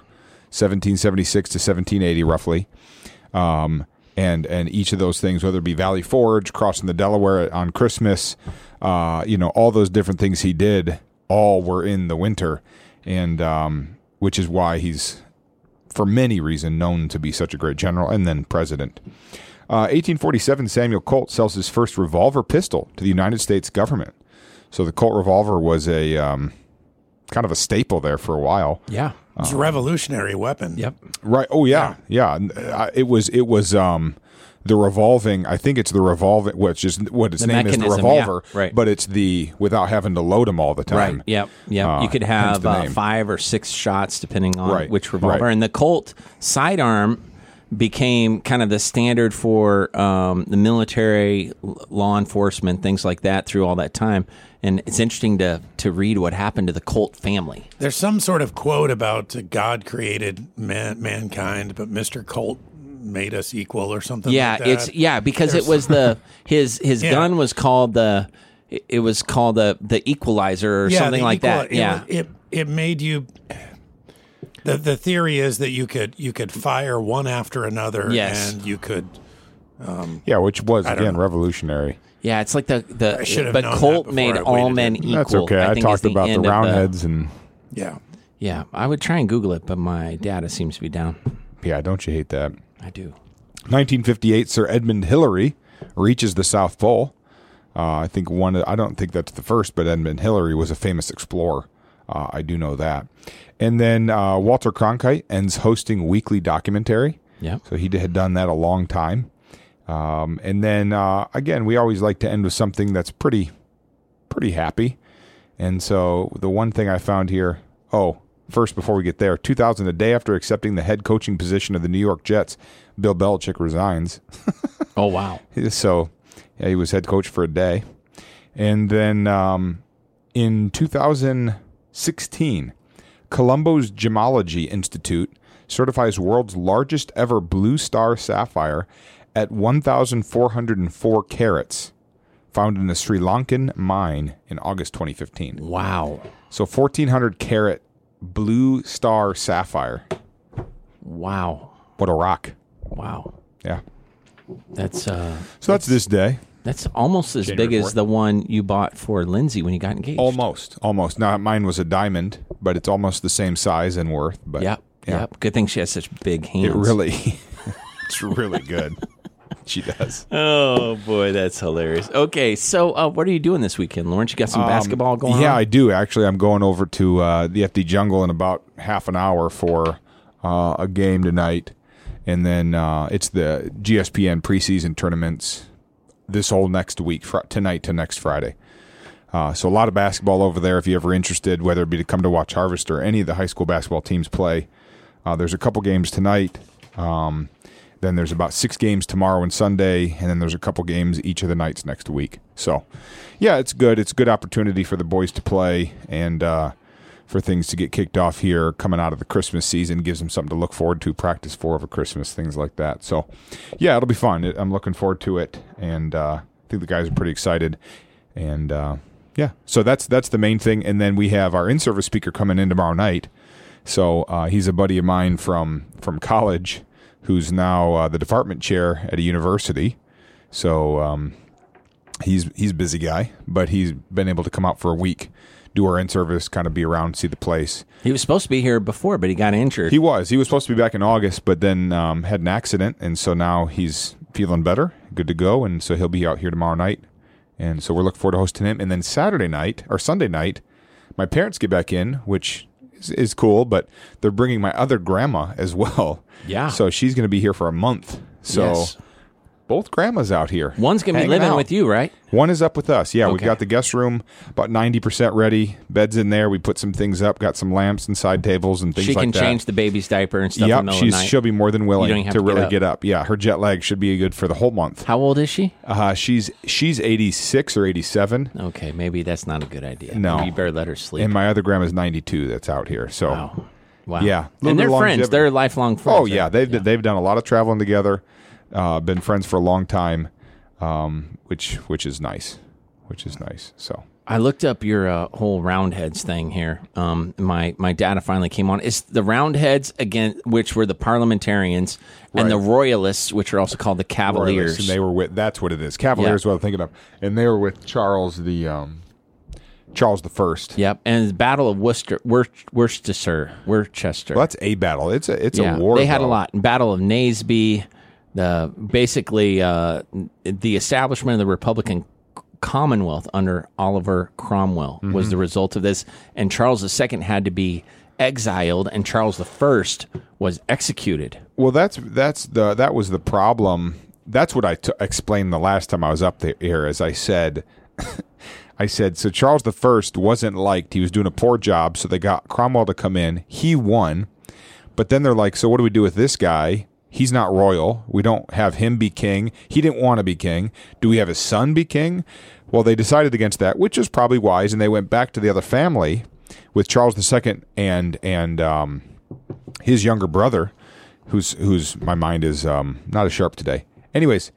1776 to 1780, roughly. Um, and and each of those things, whether it be Valley Forge, crossing the Delaware on Christmas, uh, you know, all those different things he did, all were in the winter, and um, which is why he's, for many reasons, known to be such a great general and then president. Uh, 1847, Samuel Colt sells his first revolver pistol to the United States government. So the Colt revolver was a um, kind of a staple there for a while. Yeah. It's a revolutionary weapon. Yep. Right. Oh yeah, yeah. N- uh, It was it was um the revolving. I think it's the revolving. Which is what its The name is, the mechanism, yeah, revolver. right. But it's the without having to load them all the time. Right. Yep. Yep. Uh, you could have uh, five or six shots depending on Right, which revolver. right. And the Colt sidearm became kind of the standard for um, the military, law enforcement, things like that through all that time. And it's interesting to to read what happened to the Colt family. There's some sort of quote about uh, God created man, mankind, but Mr. Colt made us equal or something Yeah, like that. it's yeah because it was the his his Yeah. gun was called the it- it was called the the equalizer or Yeah, something like equal- that. It, yeah. it it made you. The the theory is that you could you could fire one after another, Yes. and you could. Um, yeah, which was again know. revolutionary. Yeah, it's like the I should the have but Colt made all men in. equal. That's okay. I, think is talked about the end of roundheads and Yeah, Yeah, I would try and Google it, but my data seems to be down. yeah, don't you hate that? I do. 1958, Sir Edmund Hillary reaches the South Pole. Uh, I think one. I don't think that's the first, but Edmund Hillary was a famous explorer. Uh, I do know that. And then uh, Walter Cronkite ends hosting weekly documentary. Yeah. So he had done that a long time. Um, and then uh, again, we always like to end with something that's pretty, pretty happy. And so the one thing I found here, oh, first before we get there, 2000, the day after accepting the head coaching position of the New York Jets, Bill Belichick resigns. Oh wow. So yeah, he was head coach for a day. And then um, in 2016, Colombo's Gemology Institute certifies world's largest ever blue star sapphire at 1,404 carats, found in a Sri Lankan mine in August 2015. Wow. So 1,400 carat blue star sapphire. Wow. What a rock. Wow. Yeah. That's uh So that's this day. that's almost as January big as the one you bought for Lindsay when you got engaged. Almost, almost. Now mine was a diamond, but it's almost the same size and worth. But Yep. yeah, Yep. Good thing she has such big hands. it really, it's really good. She does. Oh boy, that's hilarious. Okay, so uh, what are you doing this weekend, Lawrence? You got some basketball going Um, yeah, on? I do actually. I'm going over to uh, the FD Jungle in about half an hour for uh, a game tonight, and then uh, it's the GSPN preseason tournaments this whole next week, fr- tonight to next Friday. Uh, so a lot of basketball over there. If you're ever interested, whether it be to come to watch Harvest or any of the high school basketball teams play, uh, there's a couple games tonight. Um, then there's about six games tomorrow and Sunday, and then there's a couple games each of the nights next week. So, yeah, it's good. It's a good opportunity for the boys to play and uh, for things to get kicked off here coming out of the Christmas season. Gives them something to look forward to, practice for over Christmas, things like that. So, yeah, it'll be fun. I'm looking forward to it, and uh, I think the guys are pretty excited. And uh, yeah, so that's that's the main thing. And then we have our in-service speaker coming in tomorrow night. So uh, he's a buddy of mine from from college, who's now uh, the department chair at a university. So um, he's he's a busy guy, but he's been able to come out for a week, do our in service, kind of be around, see the place. He was supposed to be here before, but he got injured. He was he was supposed to be back in August, but then um, had an accident, and so now he's feeling better, good to go, and so he'll be out here tomorrow night. And so we're looking forward to hosting him. And then Saturday night or Sunday night, my parents get back in, which is, is cool, but they're bringing my other grandma as well. Yeah. So she's going to be here for a month. So Yes. Both grandmas out here. One's gonna be living out. with you, right? One is up with us. Yeah, we've got the guest room about 90% ready. Beds in there. We put some things up, got some lamps and side tables and things she like can that. change the baby's diaper and stuff in the Yep, she's she'll be more than willing to to get really up. get up. Yeah, her jet lag should be good for the whole month. How old is she? Uh, she's she's 86 or 87, Okay, maybe that's not a good idea. No. Maybe you better let her sleep. and my other grandma's 92 that's out here. So, wow. Wow. Yeah, And they're friends. They're lifelong friends. oh yeah, right? they've they've done a lot of traveling together. Uh, been friends for a long time, um, which which is nice, which is nice. So I looked up your uh, whole Roundheads thing here. Um, my my data finally came on. It's the Roundheads again, which were the parliamentarians, and the Royalists, which are also called the Cavaliers. Royalists, and they were with. That's what it is. Cavaliers. Yeah. What I'm thinking of, and they were with Charles the um, Charles the First. Yep, and the Battle of Worcester, Wor- Worcester, Worcester. Well, that's a battle. It's a it's yeah, a war. they had a lot. Battle of Naseby, the basically uh, the establishment of the Republican Commonwealth under Oliver Cromwell Mm-hmm. was the result of this, and Charles II had to be exiled and Charles I was executed. Well, that's that's the that was the problem. That's what I t- explained the last time I was up there. Here, as I said, I said so. Charles I wasn't liked. He was doing a poor job, so they got Cromwell to come in. He won, but then they're like, so what do we do with this guy? He's not royal. We don't have him be king. He didn't want to be king. Do we have his son be king? Well, they decided against that, which is probably wise, and they went back to the other family with Charles II and and um, his younger brother, who's who's my mind is um, not as sharp today. Anyways,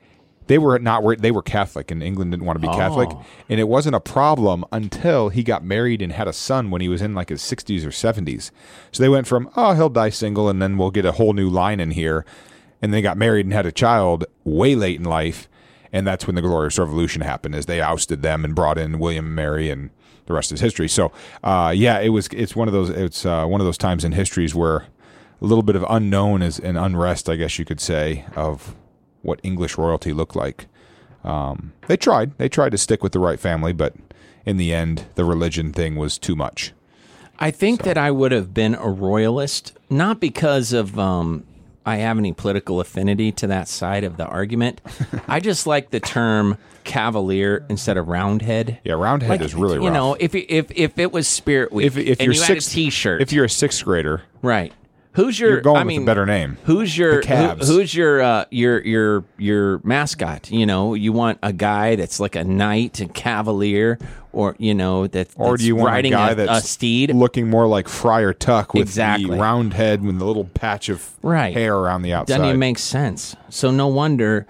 they were not they were Catholic, and England didn't want to be Catholic, and it wasn't a problem until he got married and had a son when he was in like his sixties or seventies. So they went from oh he'll die single, and then we'll get a whole new line in here, and they got married and had a child way late in life, and that's when the Glorious Revolution happened, as they ousted them and brought in William and Mary and the rest is history. So, uh, yeah, it was. It's one of those. It's uh, one of those times in histories where a little bit of unknown is an unrest, I guess you could say, of what English royalty looked like. Um, they tried. They tried to stick with the right family, but in the end, the religion thing was too much. I think that I would have been a royalist, not because of um, I have any political affinity to that side of the argument. I just like the term cavalier instead of roundhead. Yeah, Roundhead is really you rough. know if if if it was Spirit Week if if and you're you six, had a T-shirt, if you're a sixth grader, right? Who's your? you're going I with mean, a better name. Who's your who- who's your uh, your your your mascot? You know, you want a guy that's like a knight and cavalier, or you know that Or that's do you want riding a guy a, that's a steed? looking more like Friar Tuck with Exactly. the round head with the little patch of Right. hair around the outside? Doesn't even make sense. So no wonder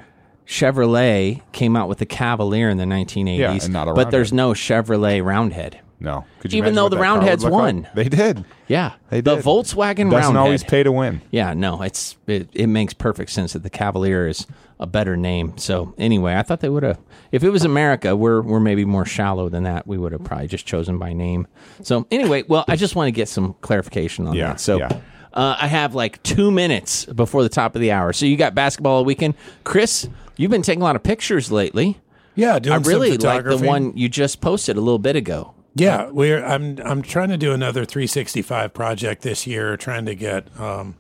Chevrolet came out with the Cavalier in the 1980s. Yeah, and not a but there's no Chevrolet Roundhead. No, Could you even though the that car would Roundheads look like? won. They did. Yeah, They did. the. Volkswagen Doesn't Roundhead. always pay to win. Yeah, no, it's it, it makes perfect sense that the Cavalier is a better name. So anyway, I thought they would have. If it was America, we're we're maybe more shallow than that. We would have probably just chosen by name. So anyway, well, I just want to get some clarification on Yeah, that. So. yeah. Uh, I have like two minutes before the top of the hour. So you got basketball all weekend. Chris, you've been taking a lot of pictures lately. Yeah, doing I really some like the one you just posted a little bit ago. Yeah, we're I'm I'm trying to do another 365 project this year. Trying to get um,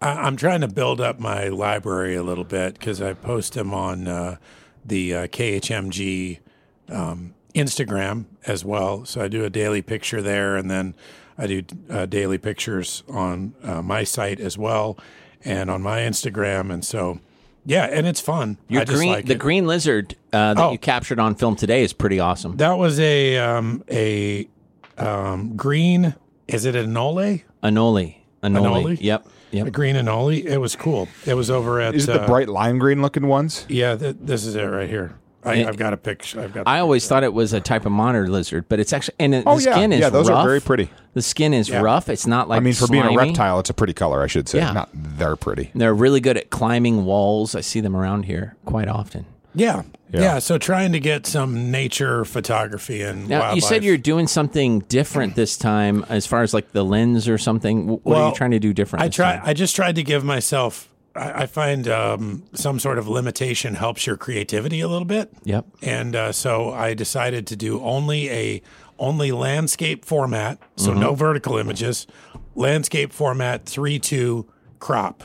I, I'm trying to build up my library a little bit because I post them on uh, the uh, KHMG um, Instagram as well. So I do a daily picture there, and then I do uh, daily pictures on uh, my site as well, and on my Instagram. And so, yeah, and it's fun. Your I just green, like the it. green lizard uh, that Oh. you captured on film today is pretty awesome. That was a um, a um, green. Is it an Anole? Anole, Anole. Anole? Yep, A yep. green Anole. It was cool. It was over at. Is it the uh, bright lime green looking ones? Yeah, th- this is it right here. I, It- I've got a picture. I've got. I always thought it was a type of monitor lizard, but it's actually and it, Oh the yeah, skin is yeah. Those rough. are very pretty. The skin is Yeah. rough. It's not like I mean, for being a reptile, it's a pretty color, I should say. Yeah. Not they're pretty. They're really good at climbing walls. I see them around here quite often. yeah, Yeah. yeah, So trying to get some nature photography and Now, wildlife. you said you're doing something different this time, as far as like the lens or something. Wh- What are you trying to do different? I this try. time? I just tried to give myself. I, I find um, some sort of limitation helps your creativity a little bit. Yep. and uh, so I decided to do only a only landscape format, so Mm-hmm. no vertical images, landscape format three two crop.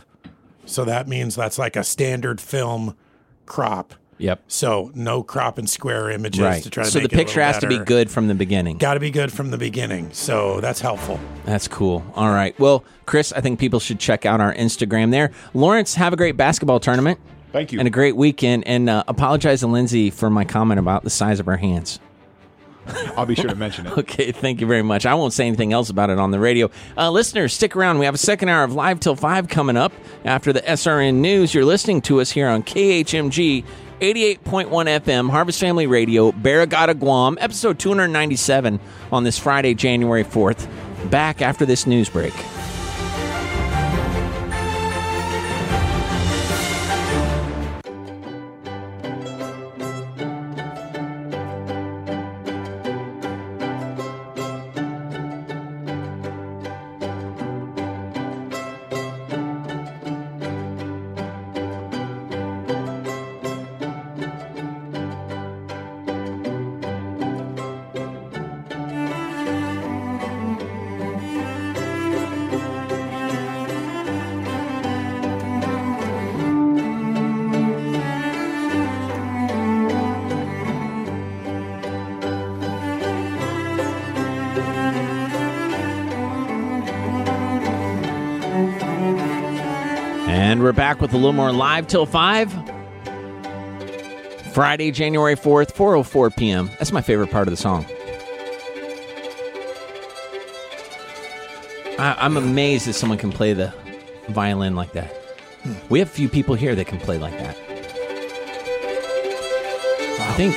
So that means that's like a standard film crop. Yep. So no crop and square images Right. to try to So the make it a picture little has to be good from the beginning. Got to be good from the beginning. So that's helpful. That's cool. All right. Well, Chris, I think people should check out our Instagram there. Lawrence, have a great basketball tournament. Thank you. And a great weekend. And uh, apologize to Lindsay for my comment about the size of her hands. I'll be sure to mention it. Okay, thank you very much. I won't say anything else about it on the radio. Uh, listeners, stick around. We have a second hour of Live Till 5 coming up. After the SRN News, you're listening to us here on KHMG 88.1 FM, Harvest Family Radio, Barrigada, Guam, episode 297 on this Friday, January 4th. Back after this news break. And we're back with a little more live till 5. Friday, January 4th, 4:04 p.m. That's my favorite part of the song. I, I'm amazed that someone can play the violin like that. We have a few people here that can play like that. I think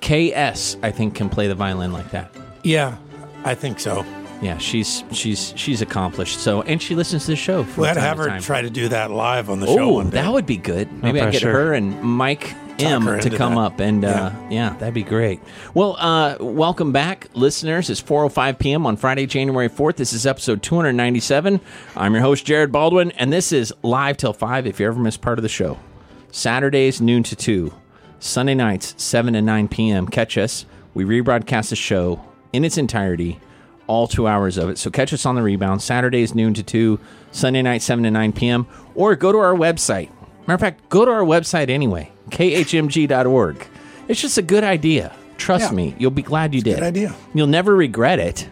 KS, I think, can play the violin like that. Yeah, I think so. Yeah, she's she's she's accomplished. So, and she listens to the show. From We had to time have her time. try to do that live on the show Oh, one day. that would be good. Maybe I get pressure. her and Mike M her to into come that. up and uh, yeah, that'd be great. Well, uh, welcome back, listeners. It's 4:05 p.m. on Friday, January 4th. This is episode 297. I'm your host Jared Baldwin, and this is live till five. If you ever miss part of the show, Saturdays noon to two, Sunday nights 7 to 9 p.m. Catch us. We rebroadcast the show in its entirety all two hours of it. So catch us on the rebound, Saturdays noon to 2, Sunday night 7 to 9 p.m., or go to our website. Matter of fact, go to our website anyway, khmg.org. It's just a good idea. Trust Yeah. me, you'll be glad you did. good idea. You'll never regret it.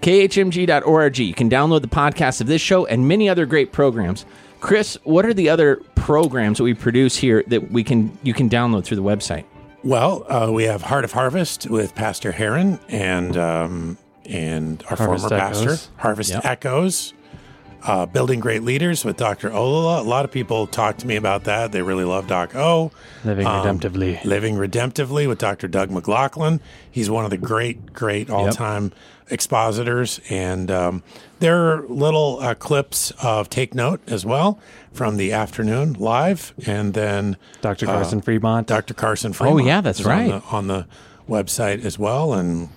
khmg.org. You can download the podcast of this show and many other great programs. Chris, what are the other programs that we produce here that we can you can download through the website? Well, uh, we have Heart of Harvest with Pastor Heron and um, and our Harvest former Echoes. pastor, Harvest Yep. Echoes. Uh, Building Great Leaders with Dr. Olala. A lot of people talk to me about that. They really love Doc O. Living Um, redemptively. Living Redemptively with Dr. Doug McLaughlin. He's one of the great, great all time expositors. And um, there are little uh, clips of Take Note as well from the afternoon live. And then Dr. Carson Fremont. Dr. Carson Fremont. Oh, yeah, that's is on right. the- On the, website as well. And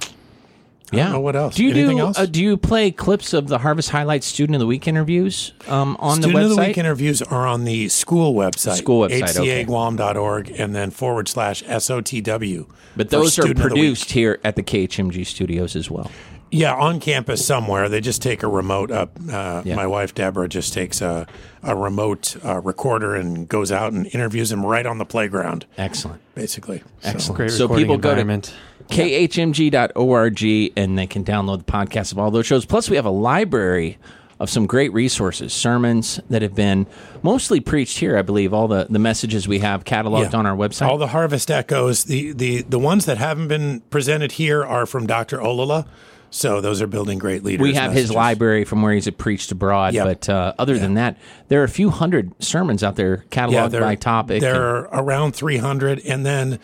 Yeah. don't know what else. Do you Anything do else? Uh, do you play clips of the Harvest Highlights Student of the Week interviews um, on Student the website? Student of the Week interviews are on the school website. School website, okay. hcaguam.org and then forward slash SOTW. but those are Student of the Week. produced here at the KHMG studios as well. Yeah, on campus somewhere. They just take a remote up. Uh, Yeah. My wife Deborah just takes a, a remote uh, recorder and goes out and interviews them right on the playground, Excellent. basically. So- Excellent. Great so recording people go to environment. khmg.org and they can download the podcast of all those shows. Plus, we have a library of some great resources, sermons that have been mostly preached here, I believe. All the, the messages we have cataloged Yeah. on our website. All the Harvest Echoes. The, the the ones that haven't been presented here are from Dr. Olala. So those are building great leaders. we have his library from where he's preached abroad, Yep. but uh, other than that, there are a few hundred sermons out there cataloged they're- by topic. and- They're around 300, and then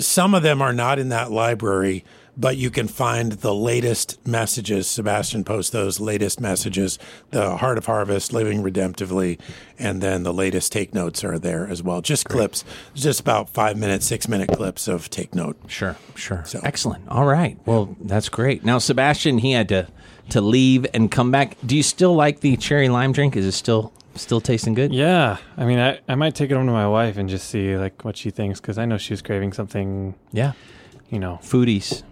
some of them are not in that library, but you can find the latest messages. Sebastian posts those latest messages, the Heart of Harvest, Living Redemptively, and then the latest take notes are there as well. Just clips, just about five minute, six minute clips of take note. Sure, sure. So- Excellent. All right. Well, that's great. Now, Sebastian, he had to to leave and come back. Do you still like the cherry lime drink? Is it still still tasting good? Yeah, I mean, I, I might take it home to my wife and just see like what she thinks because I know she was craving something, Yeah. you know. Foodies,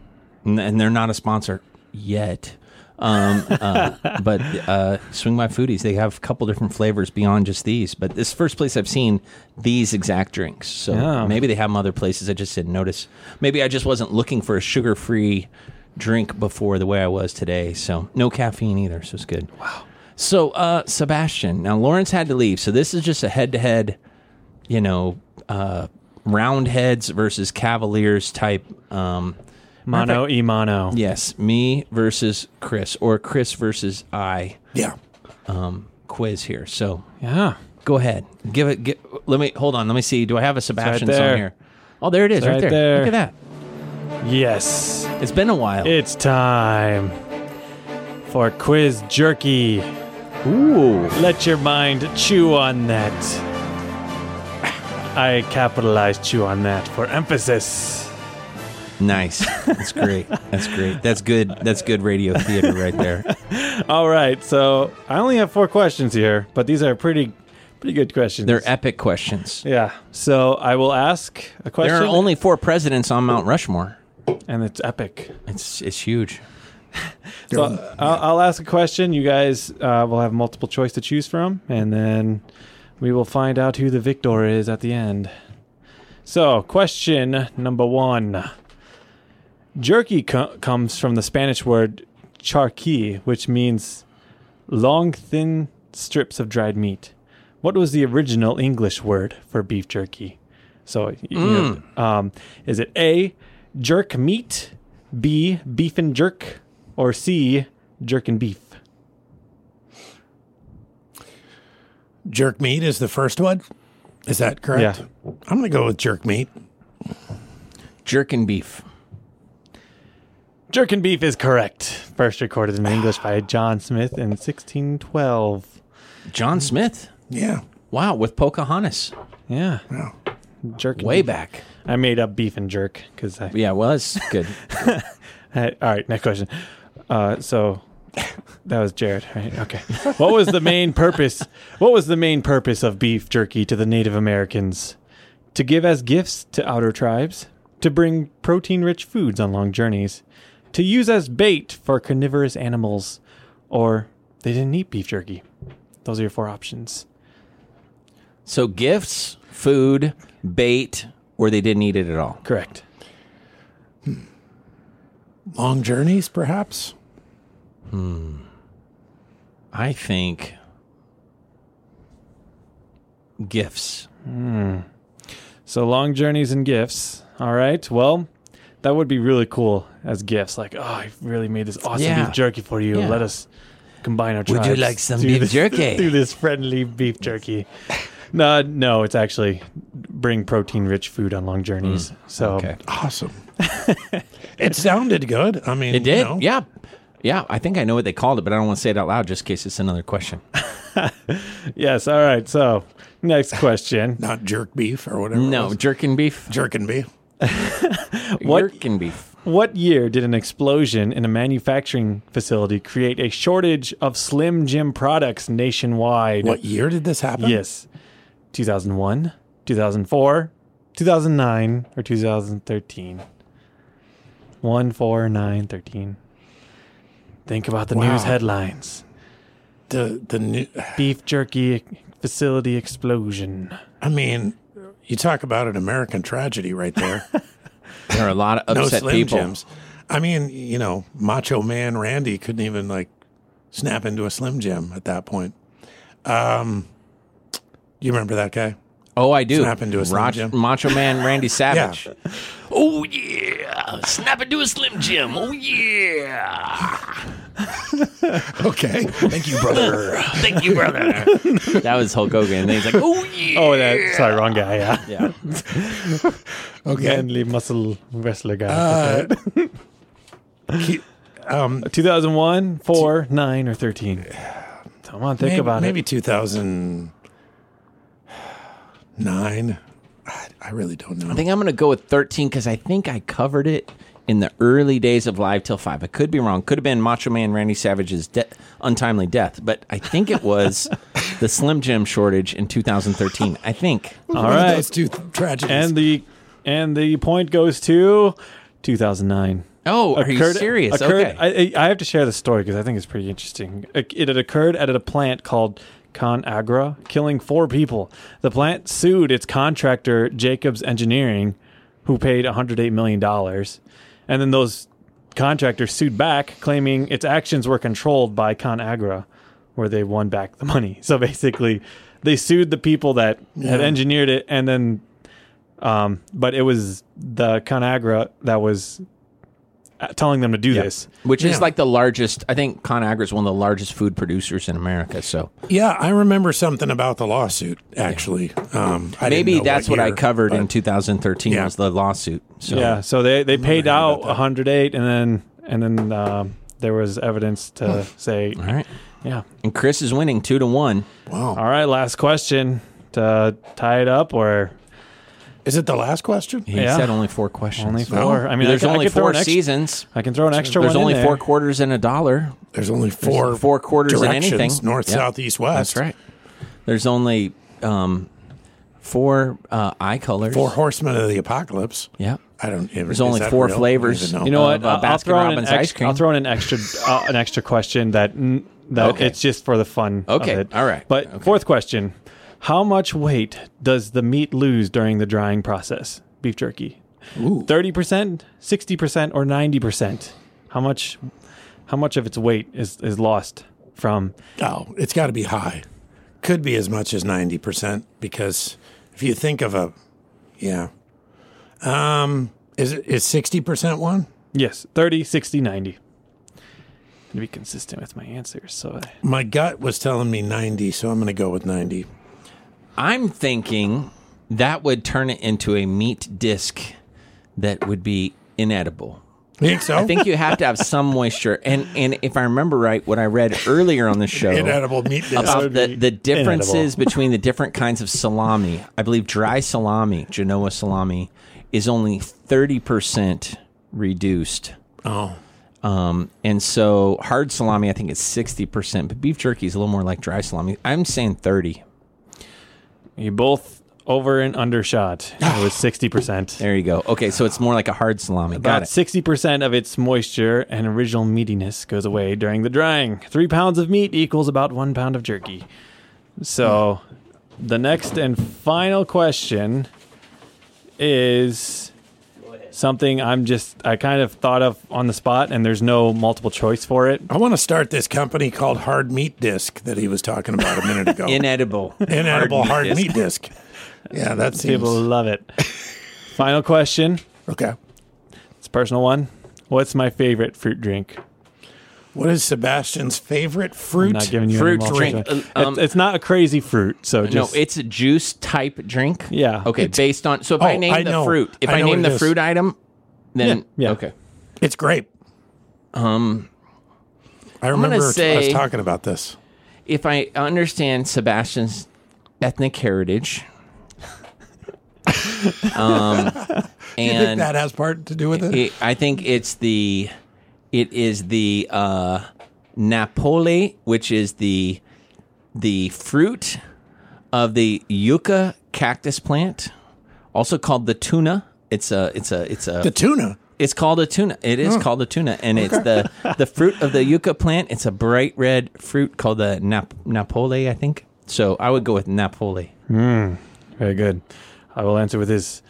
and they're not a sponsor yet. Um, uh, but uh, Swing by Foodies, they have a couple different flavors beyond just these. But this first place I've seen these exact drinks. So Yeah. maybe they have them other places. I just didn't notice. Maybe I just wasn't looking for a sugar free drink before the way I was today. So no caffeine either. So it's good. Wow. So uh, Sebastian, now Lawrence had to leave. So this is just a head to head, you know, uh, Roundheads versus Cavaliers type. Um, Mono e mono. Yes, me versus Chris, or Chris versus I Yeah. um, quiz here. So Yeah. go ahead, give it. Get, let me hold on. Let me see. Do I have a Sebastian song there. here? Oh, there it is, It's right, right there. there. Look at that. Yes. It's been a while. It's time for quiz jerky. Ooh, Let your mind chew on that. I capitalized chew on that for emphasis. nice. That's great. That's great. That's good. That's good radio theater right there. All right, so I only have four questions here, but these are pretty pretty good questions. They're epic questions. yeah. So I will ask a question. There are only four presidents on Mount Rushmore. and it's epic. It's it's huge. So I'll, I'll ask a question. You guys uh, will have multiple choice to choose from, and then we will find out who the victor is at the end. So, question number one: Jerky co- comes from the Spanish word charqui, which means long, thin strips of dried meat. What was the original English word for beef jerky? So, y- you know, um, is it A, jerk meat, B, beef and jerk, or C, jerk and beef? Jerk meat is the first one. Is that correct? Yeah. I'm going to go with jerk meat. Jerkin beef. Jerk and beef is correct. First recorded in English by John Smith in 1612. John Smith. Yeah. Wow, with Pocahontas. Yeah. Yeah. Jerk Way beef. back. I made up beef and jerk because I Yeah, well, that's good. All right, next question. Uh, so that was Jared, right? Okay. What was the main purpose? What was the main purpose of beef jerky to the Native Americans? To give as gifts to outer tribes, to bring protein-rich foods on long journeys, to use as bait for carnivorous animals, or they didn't eat beef jerky. Those are your four options. So gifts, food, bait, or they didn't eat it at all. Correct. Long journeys, perhaps? Hmm. I think gifts. Hmm. So long journeys and gifts. All right. Well, that would be really cool as gifts. Like, oh, I really made this awesome Yeah. beef jerky for you. Yeah. Let us combine our tribes. Would you like some beef this- jerky? Do this friendly beef jerky. No, no, it's actually bring protein-rich food on long journeys. so Mm. Okay. Awesome. it sounded good. I mean, It did? you know, Yeah. Yeah, I think I know what they called it, but I don't want to say it out loud just in case it's another question. yes. All right. So next question. Not jerk beef or whatever. No, it was. jerkin beef. jerkin beef. What- Jerkin beef. What year did an explosion in a manufacturing facility create a shortage of Slim Jim products nationwide? What year did this happen? Yes. 2001, 2004, 2009, or 2013? 1, 4, 9, 13. Think about the news headlines. The the new. Beef jerky facility explosion. I mean, you talk about an American tragedy right there. There are a lot of no upset Slim people. Jims. I mean, you know, Macho Man Randy couldn't even like snap into a Slim Jim at that point. Um, you remember that guy? Oh, I do. Snap into a Slim Rog- Jim. Macho Man Randy Savage. Yeah. Oh yeah, snap into a Slim Jim. Oh yeah. Okay. Thank you, brother. Thank you, brother. that was Hulk Hogan. And he's like, oh yeah. Oh, that. Sorry, wrong guy. Yeah. Yeah. Okay. Manly muscle wrestler guy. Uh, keep- um, 2001, 4, 9, or 13? Come on, think maybe, about maybe it. 2009. I, I really don't know. I think I'm going to go with 13 because I think I covered it in the early days of Live Till 5. I could be wrong. Could have been Macho Man Randy Savage's de- untimely death, but I think it was the Slim Jim shortage in 2013. I think. All One right. those two tragedies. And the and the point goes to 2009. Oh, are you serious? Occurred, okay. I, I have to share the story because I think it's pretty interesting. It, it had occurred at a plant called ConAgra, killing four people. The plant sued its contractor, Jacobs Engineering, who paid 108 million dollars, and then those contractors sued back, claiming its actions were controlled by ConAgra, where they won back the money. So basically, they sued the people that had engineered it, and then, um, but it was the ConAgra that was telling them to do this. Which Yeah. is like the largest, I think ConAgra is one of the largest food producers in America. So yeah, I remember something about the lawsuit. Actually, um, I didn't maybe know that's what, I covered in 2013 Yeah. was the lawsuit. So Yeah, so they they paid out 108, and then and then um, there was evidence to say, all right. yeah. And Chris is winning two to one. Wow. All right, last question to tie it up, or Is it the last question? He Yeah. said only four questions. only No. four. I mean, There's I, can- I only could throw four an extra, seasons. I can throw an extra. There's one. only in four there. quarters in a dollar. There's only four four quarters in directions, anything. north, Yep. south, east, west. That's right. There's only um, four uh, eye colors. Four horsemen of the apocalypse. Yeah. I don't. Even, There's is only that four real? I don't flavors. even know. You know what? of, uh, I'll- I'll throw in an Baskin-Robbins ex- ice cream. I'll throw in an extra uh, an extra question that n- that Okay. it's just for the fun. of Okay, it. all right, But okay. fourth question: How much weight does the meat lose during the drying process? Beef jerky. Ooh. Thirty percent, sixty percent, or ninety percent? How much? How much of its weight is is lost? from Oh, it's got to be high. Could be as much as 90% because if you think of a, yeah. Um, is it is 60% one? yes, 30, 60, 90. To be consistent with my answers. So I, My gut was telling me 90, so I'm going to go with 90. I'm thinking that would turn it into a meat disc that would be inedible. You think so? I think you have to have some moisture. And and if I remember right, what I read earlier on the show inedible meat disc. about the, the differences inedible. between the different kinds of salami. I believe dry salami, Genoa salami, is only 30% reduced. Oh, Um, and so hard salami, I think it's 60%, but beef jerky is a little more like dry salami. I'm saying 30. You both over and undershot. It was 60%. There you go. Okay, so it's more like a hard salami. Got About it. sixty percent of its moisture and original meatiness goes away during the drying. Three pounds of meat equals about one pound of jerky. So, the next and final question is something I'm just I kind of thought of on the spot, and there's no multiple choice for it. I want to start this company called Hard Meat Disc that he was talking about a minute ago. Inedible. Inedible hard, disc. meat disc. Yeah, that seems People love it. final question. okay. It's a personal one. What's my favorite fruit drink? What is Sebastian's favorite fruit? I'm not giving you Fruit any drink. Um, it's, it's not a crazy fruit, so No, it's a juice type drink. Yeah. Okay, It's- based on so if I Oh, name I the know. fruit, if I I, name the is. fruit item, then Yeah, yeah. okay. It's grape. Um, I gonna remember I was say- talking about this. if I understand Sebastian's ethnic heritage, um, You think and that has part to do with it? it, I think it's the it is the uh, Napoli, which is the the fruit of the yucca cactus plant, also called the tuna. It's a it's a it's a the tuna. it's called a tuna. It is called a tuna, and it's the the fruit of the yucca plant. It's a bright red fruit called the nap, Napoli, I think. So I would go with Napoli. very good. I will answer with this.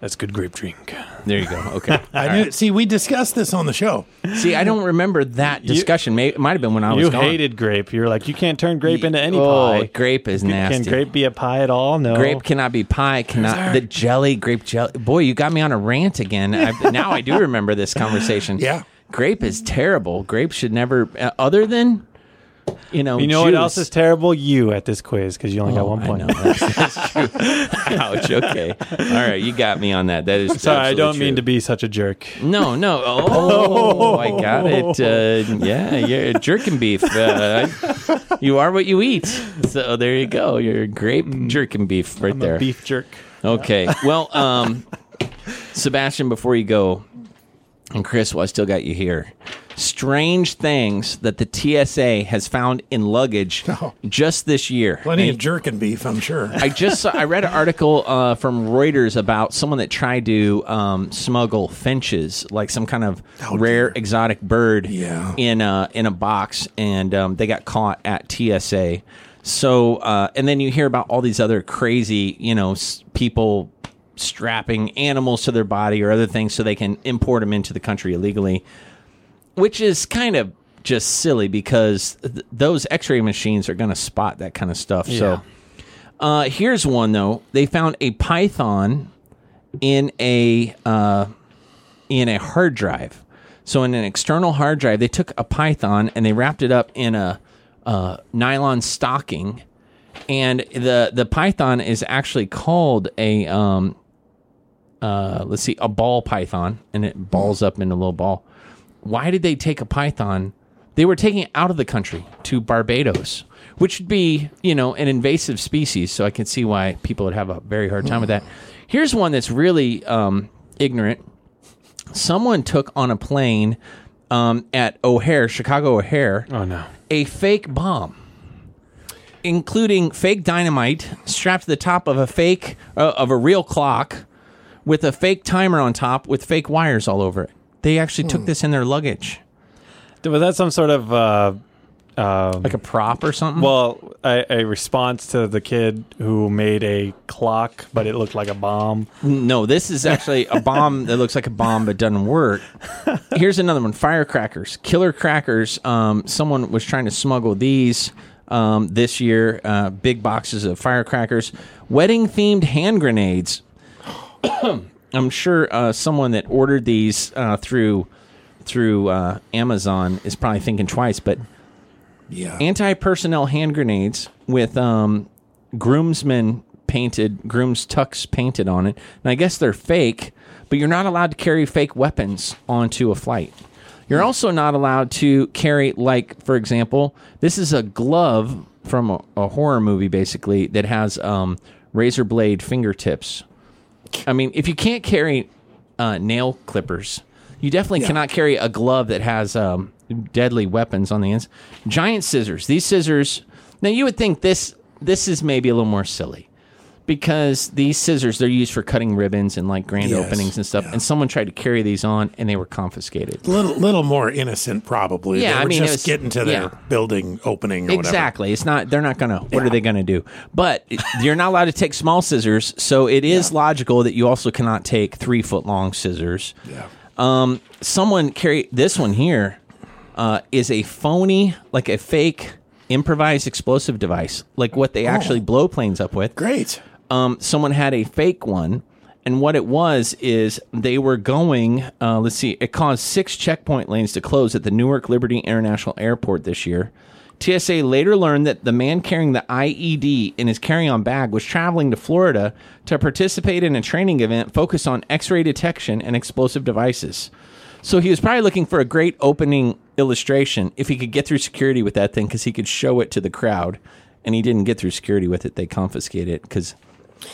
That's good grape drink. There you go. Okay. I knew. See, we discussed this on the show. See, I don't remember that discussion. It might have been when I was You gone. hated grape. You're like, you can't turn grape into any pie. oh, pie. grape is nasty. Can grape be a pie at all? No. Grape cannot be pie. Cannot the jelly grape jelly. Boy, you got me on a rant again. I, now I do remember this conversation. Yeah. grape is terrible. Grape should never. Uh, other than, you know, You know what else is terrible? You at this quiz because you only got Oh, one I point. know. That's, that's true. Ouch. Okay. All right, you got me on that. That is. Sorry, I don't mean to be such a jerk. No, no. Oh, I got it. Uh, yeah, you're jerkin beef. Uh, you are what you eat. So there you go. You're grape jerking beef right I'm there. a beef jerk. Okay. Well, um, Sebastian, before you go, and Chris, while I still got you here, strange things that the TSA has found in luggage Oh. just this year. Plenty And of jerkin beef, I'm sure. I just saw, I read an article uh, from Reuters about someone that tried to um, smuggle finches, like some kind of rare exotic bird, Yeah. in a in a box, and um, they got caught at TSA. So, uh, and then you hear about all these other crazy, you know, s- people strapping animals to their body or other things so they can import them into the country illegally, which is kind of just silly because th- those X-ray machines are going to spot that kind of stuff. So. Uh, here's one though. They found a python in a uh, in a hard drive. So in an external hard drive, they took a python and they wrapped it up in a uh, nylon stocking, and the the python is actually called a um, uh, let's see, a ball python, and it balls up in a little ball. Why did they take a python? They were taking it out of the country to Barbados, which would be, you know, an invasive species. So I can see why people would have a very hard time with that. Here's one that's really um, ignorant. Someone took on a plane um, at O'Hare, Chicago O'Hare, Oh no. a fake bomb, including fake dynamite strapped to the top of a fake uh, of a real clock, with a fake timer on top with fake wires all over it. They actually took this in their luggage. Was that some sort of uh, Um, like a prop or something. well, a, a response to the kid who made a clock, but it looked like a bomb. No, this is actually a bomb that looks like a bomb but doesn't work. Here's another one: firecrackers, killer crackers. Um, someone was trying to smuggle these um, this year. Uh, big boxes of firecrackers, wedding-themed hand grenades. I'm sure uh, someone that ordered these uh, through through uh, Amazon is probably thinking twice, but Yeah. anti-personnel hand grenades with um, groomsmen painted, grooms tux painted on it. And I guess they're fake, but you're not allowed to carry fake weapons onto a flight. You're also not allowed to carry, like, for example, this is a glove from a, a horror movie, basically, that has um, razor blade fingertips. I mean, if you can't carry uh, nail clippers, you definitely Yeah. cannot carry a glove that has um, deadly weapons on the ends. Giant scissors. These scissors. Now you would think this this is maybe a little more silly because these scissors they're used for cutting ribbons and like grand Yes, openings and stuff. yeah. And someone tried to carry these on and they were confiscated. little little more innocent, probably. Yeah, they I mean, just was- getting to their yeah. building opening or whatever. Exactly. It's not. They're not gonna. What are they gonna do? But you're not allowed to take small scissors. So it is logical that you also cannot take three foot long scissors. Yeah. Um, someone carry this one here uh, is a phony, like a fake improvised explosive device, like what they actually blow planes up with. Great. Um, someone had a fake one, and what it was is they were going. Uh, let's see, it caused six checkpoint lanes to close at the Newark Liberty International Airport this year. TSA later learned that the man carrying the IED in his carry-on bag was traveling to Florida to participate in a training event focused on X-ray detection and explosive devices. So he was probably looking for a great opening illustration if he could get through security with that thing because he could show it to the crowd. And he didn't get through security with it; they confiscated it because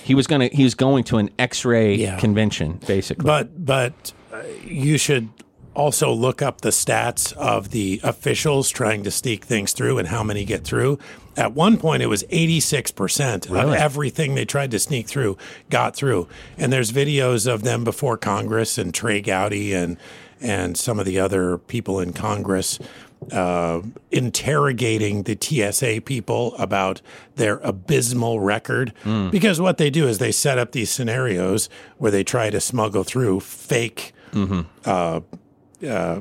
he was gonna he was going to an X-ray Yeah. convention basically. But but uh, you should also look up the stats of the officials trying to sneak things through and how many get through. At one point, it was 86% of everything they tried to sneak through got through. And there's videos of them before Congress and Trey Gowdy and, and some of the other people in Congress uh, interrogating the TSA people about their abysmal record. Because what they do is they set up these scenarios where they try to smuggle through fake uh, uh,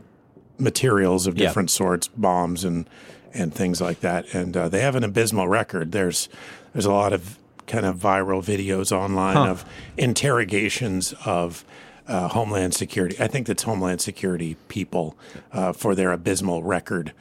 materials of Yeah. different sorts, bombs and and things like that. And uh, they have an abysmal record. There's there's a lot of kind of viral videos online of interrogations of uh, Homeland Security. I think that's Homeland Security people uh, for their abysmal record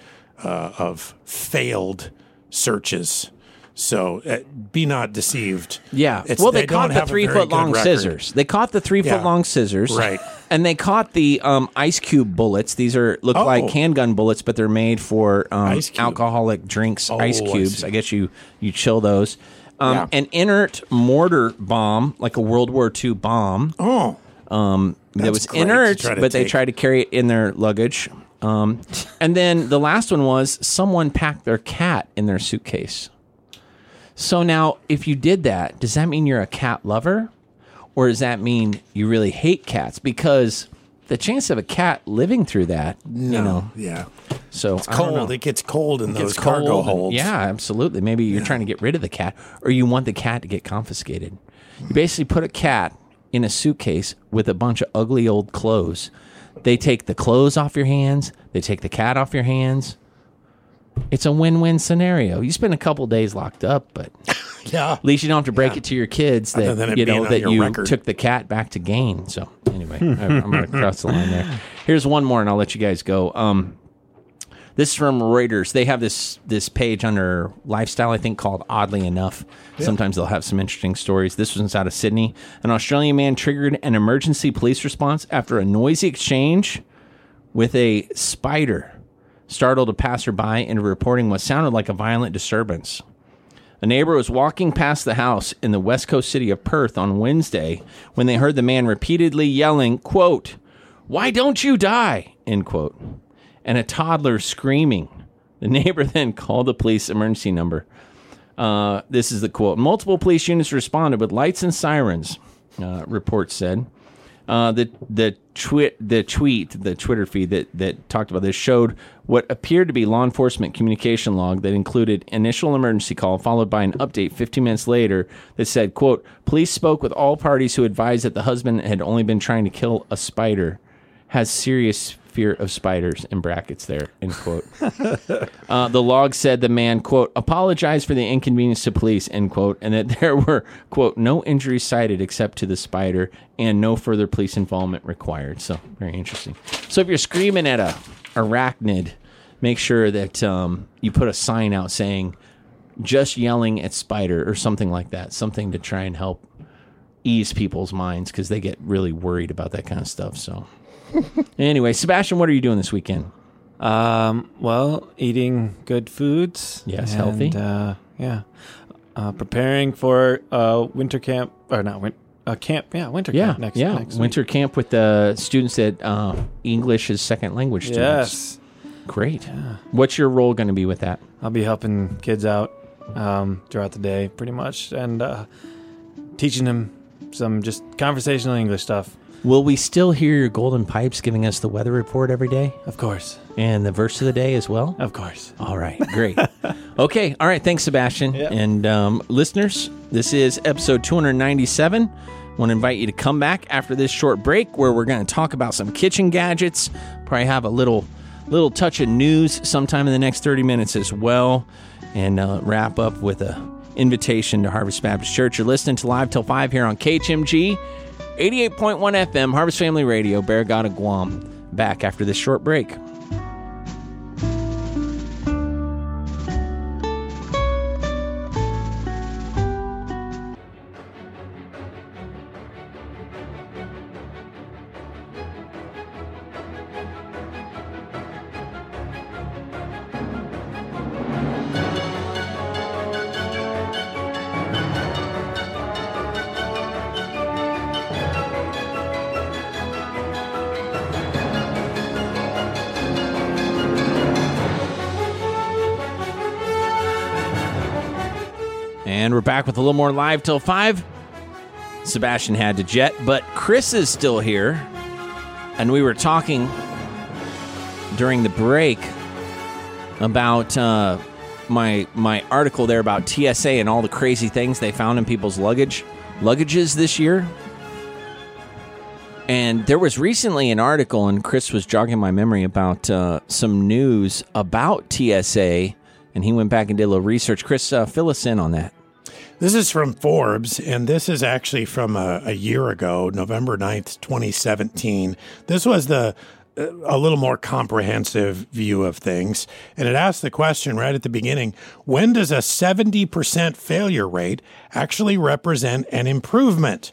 uh, of failed searches. So uh, be not deceived. Yeah. It's- well, they, they caught the three foot long record. scissors. They caught the three Yeah. foot long scissors. Right. And they caught the um, ice cube bullets. These are look Oh. like handgun bullets, but they're made for um, alcoholic drinks, Oh, ice cubes. see. I, guess you you chill those. Um, Yeah. An inert mortar bomb, like a World War II bomb, Oh, that was inert, but they tried to carry it in their luggage. Um, and then the last one was someone packed their cat in their suitcase. So now, if you did that, does that mean you're a cat lover? Or does that mean you really hate cats? Because the chance of a cat living through that, no. you know, yeah. so It's cold. It gets cold in those It's cargo holds. Yeah, absolutely. Maybe you're trying to get rid of the cat, or you want the cat to get confiscated. You basically put a cat in a suitcase with a bunch of ugly old clothes. They take the clothes off your hands. They take the cat off your hands. It's a win-win scenario. You spend a couple days locked up, but Yeah. at least you don't have to break it to your kids that you know that you record. took the cat back to gain. So anyway, I- I'm going to cross the line there. Here's one more, and I'll let you guys go. Um, this is from Reuters. They have this this page under lifestyle, I think, called Oddly Enough. Sometimes they'll have some interesting stories. This one's out of Sydney. An Australian man triggered an emergency police response after a noisy exchange with a spider startled a passerby into reporting what sounded like a violent disturbance. A neighbor was walking past the house in the west coast city of Perth on Wednesday when they heard the man repeatedly yelling, quote, Why don't you die? End quote. And a toddler screaming. The neighbor then called the police emergency number. Uh, this is the quote. Multiple police units responded with lights and sirens, uh, reports said. Uh, the the tweet the tweet the Twitter feed that that talked about this showed what appeared to be law enforcement communication log that included initial emergency call followed by an update 15 minutes later that said quote police spoke with all parties who advised that the husband had only been trying to kill a spider has serious fear of spiders in brackets there end quote. Uh, the log said the man quote apologized for the inconvenience to police end quote and that there were quote no injuries cited except to the spider and no further police involvement required. So very interesting. So if you're screaming at a arachnid make sure that um, you put a sign out saying just yelling at spider or something like that something to try and help ease people's minds because they get really worried about that kind of stuff so anyway sebastian what are you doing this weekend Um, well, eating good foods. Yes, and, healthy. Uh, yeah. Uh, preparing for uh, winter camp or not win- uh, camp. Yeah, winter Yeah, camp next yeah. next Winter camp with the students that uh, English is second language students. Yes, Great. What's your role going to be with that? I'll be helping kids out um, throughout the day, pretty much, and uh, teaching them some just conversational English stuff. Will we still hear your golden pipes giving us the weather report every day Of course, and the verse of the day as well? of course. All right, great. okay, all right. Thanks, Sebastian. Yep. And um, listeners, this is episode 297. I Want to invite you to come back after this short break where we're going to talk about some kitchen gadgets. Probably have a little little touch of news sometime in the next 30 minutes as well, and uh, wrap up with a invitation to Harvest Baptist Church. You're listening to Live Till 5 here on KHMG 88.1 FM, Harvest Family Radio, Barrigada, Guam. Back after this short break. Back with a little more live till five. Sebastian had to jet, but Chris is still here. And we were talking during the break about uh, my my article there about TSA and all the crazy things they found in people's luggage luggages this year. And there was recently an article, and Chris was jogging my memory about uh, some news about TSA, and he went back and did a little research. Chris, uh, fill us in on that. This is from Forbes, and this is actually from a, a year ago, November 9th, 2017. This was the uh, a little more comprehensive view of things. And it asked the question right at the beginning when does a 70% failure rate actually represent an improvement?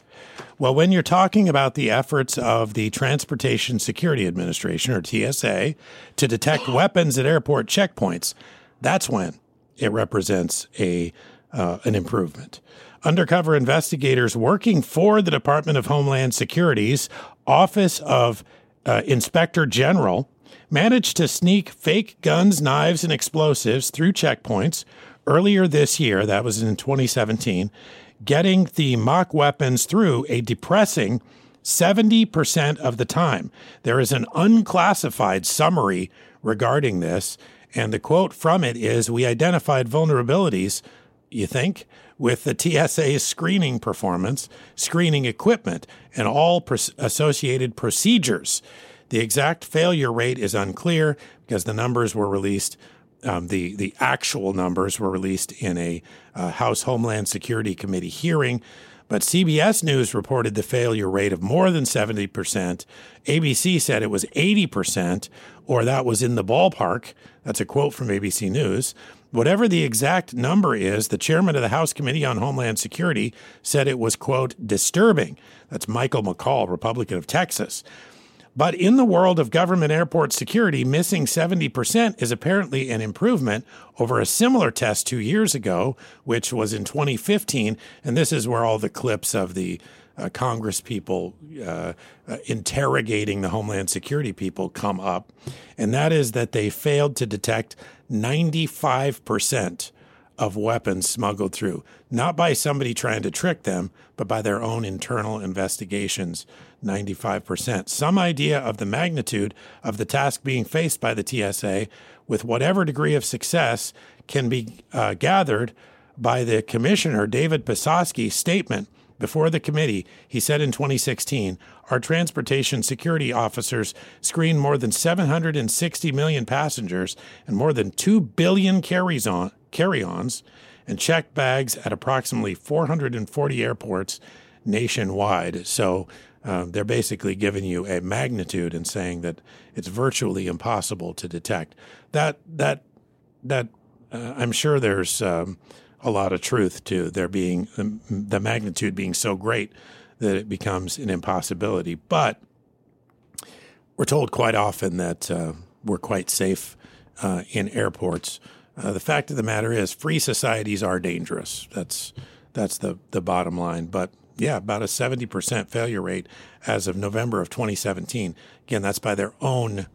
Well, when you're talking about the efforts of the Transportation Security Administration, or TSA, to detect weapons at airport checkpoints, that's when it represents a uh, an improvement. Undercover investigators working for the Department of Homeland Security's Office of uh, Inspector General managed to sneak fake guns, knives, and explosives through checkpoints earlier this year. That was in 2017, getting the mock weapons through a depressing 70% of the time. There is an unclassified summary regarding this, and the quote from it is We identified vulnerabilities, you think, with the TSA's screening performance, screening equipment, and all associated procedures. The exact failure rate is unclear because the numbers were released. Um, the the actual numbers were released in a uh, House Homeland Security Committee hearing, but CBS News reported the failure rate of more than seventy percent. ABC said it was eighty percent, or that was in the ballpark. That's a quote from ABC News. Whatever the exact number is, the chairman of the House Committee on Homeland Security said it was, quote, disturbing. That's Michael McCaul, Republican of Texas. But in the world of government airport security, missing 70% is apparently an improvement over a similar test two years ago, which was in 2015. And this is where all the clips of the uh, Congress people uh, uh, interrogating the Homeland Security people come up. And that is that they failed to detect 95% of weapons smuggled through, not by somebody trying to trick them, but by their own internal investigations. 95%. Some idea of the magnitude of the task being faced by the TSA with whatever degree of success can be uh, gathered by the commissioner, David Pekoske's statement before the committee. He said in 2016, our transportation security officers screen more than 760 million passengers and more than 2 billion carries on, carry-ons and check bags at approximately 440 airports nationwide. So uh, they're basically giving you a magnitude and saying that it's virtually impossible to detect. That that that uh, I'm sure there's um, a lot of truth to there being the, magnitude being so great that it becomes an impossibility. But we're told quite often that uh, we're quite safe uh, in airports. Uh, the fact of the matter is, free societies are dangerous. That's that's the the bottom line. But yeah, about a seventy percent failure rate as of November of 2017. Again, that's by their own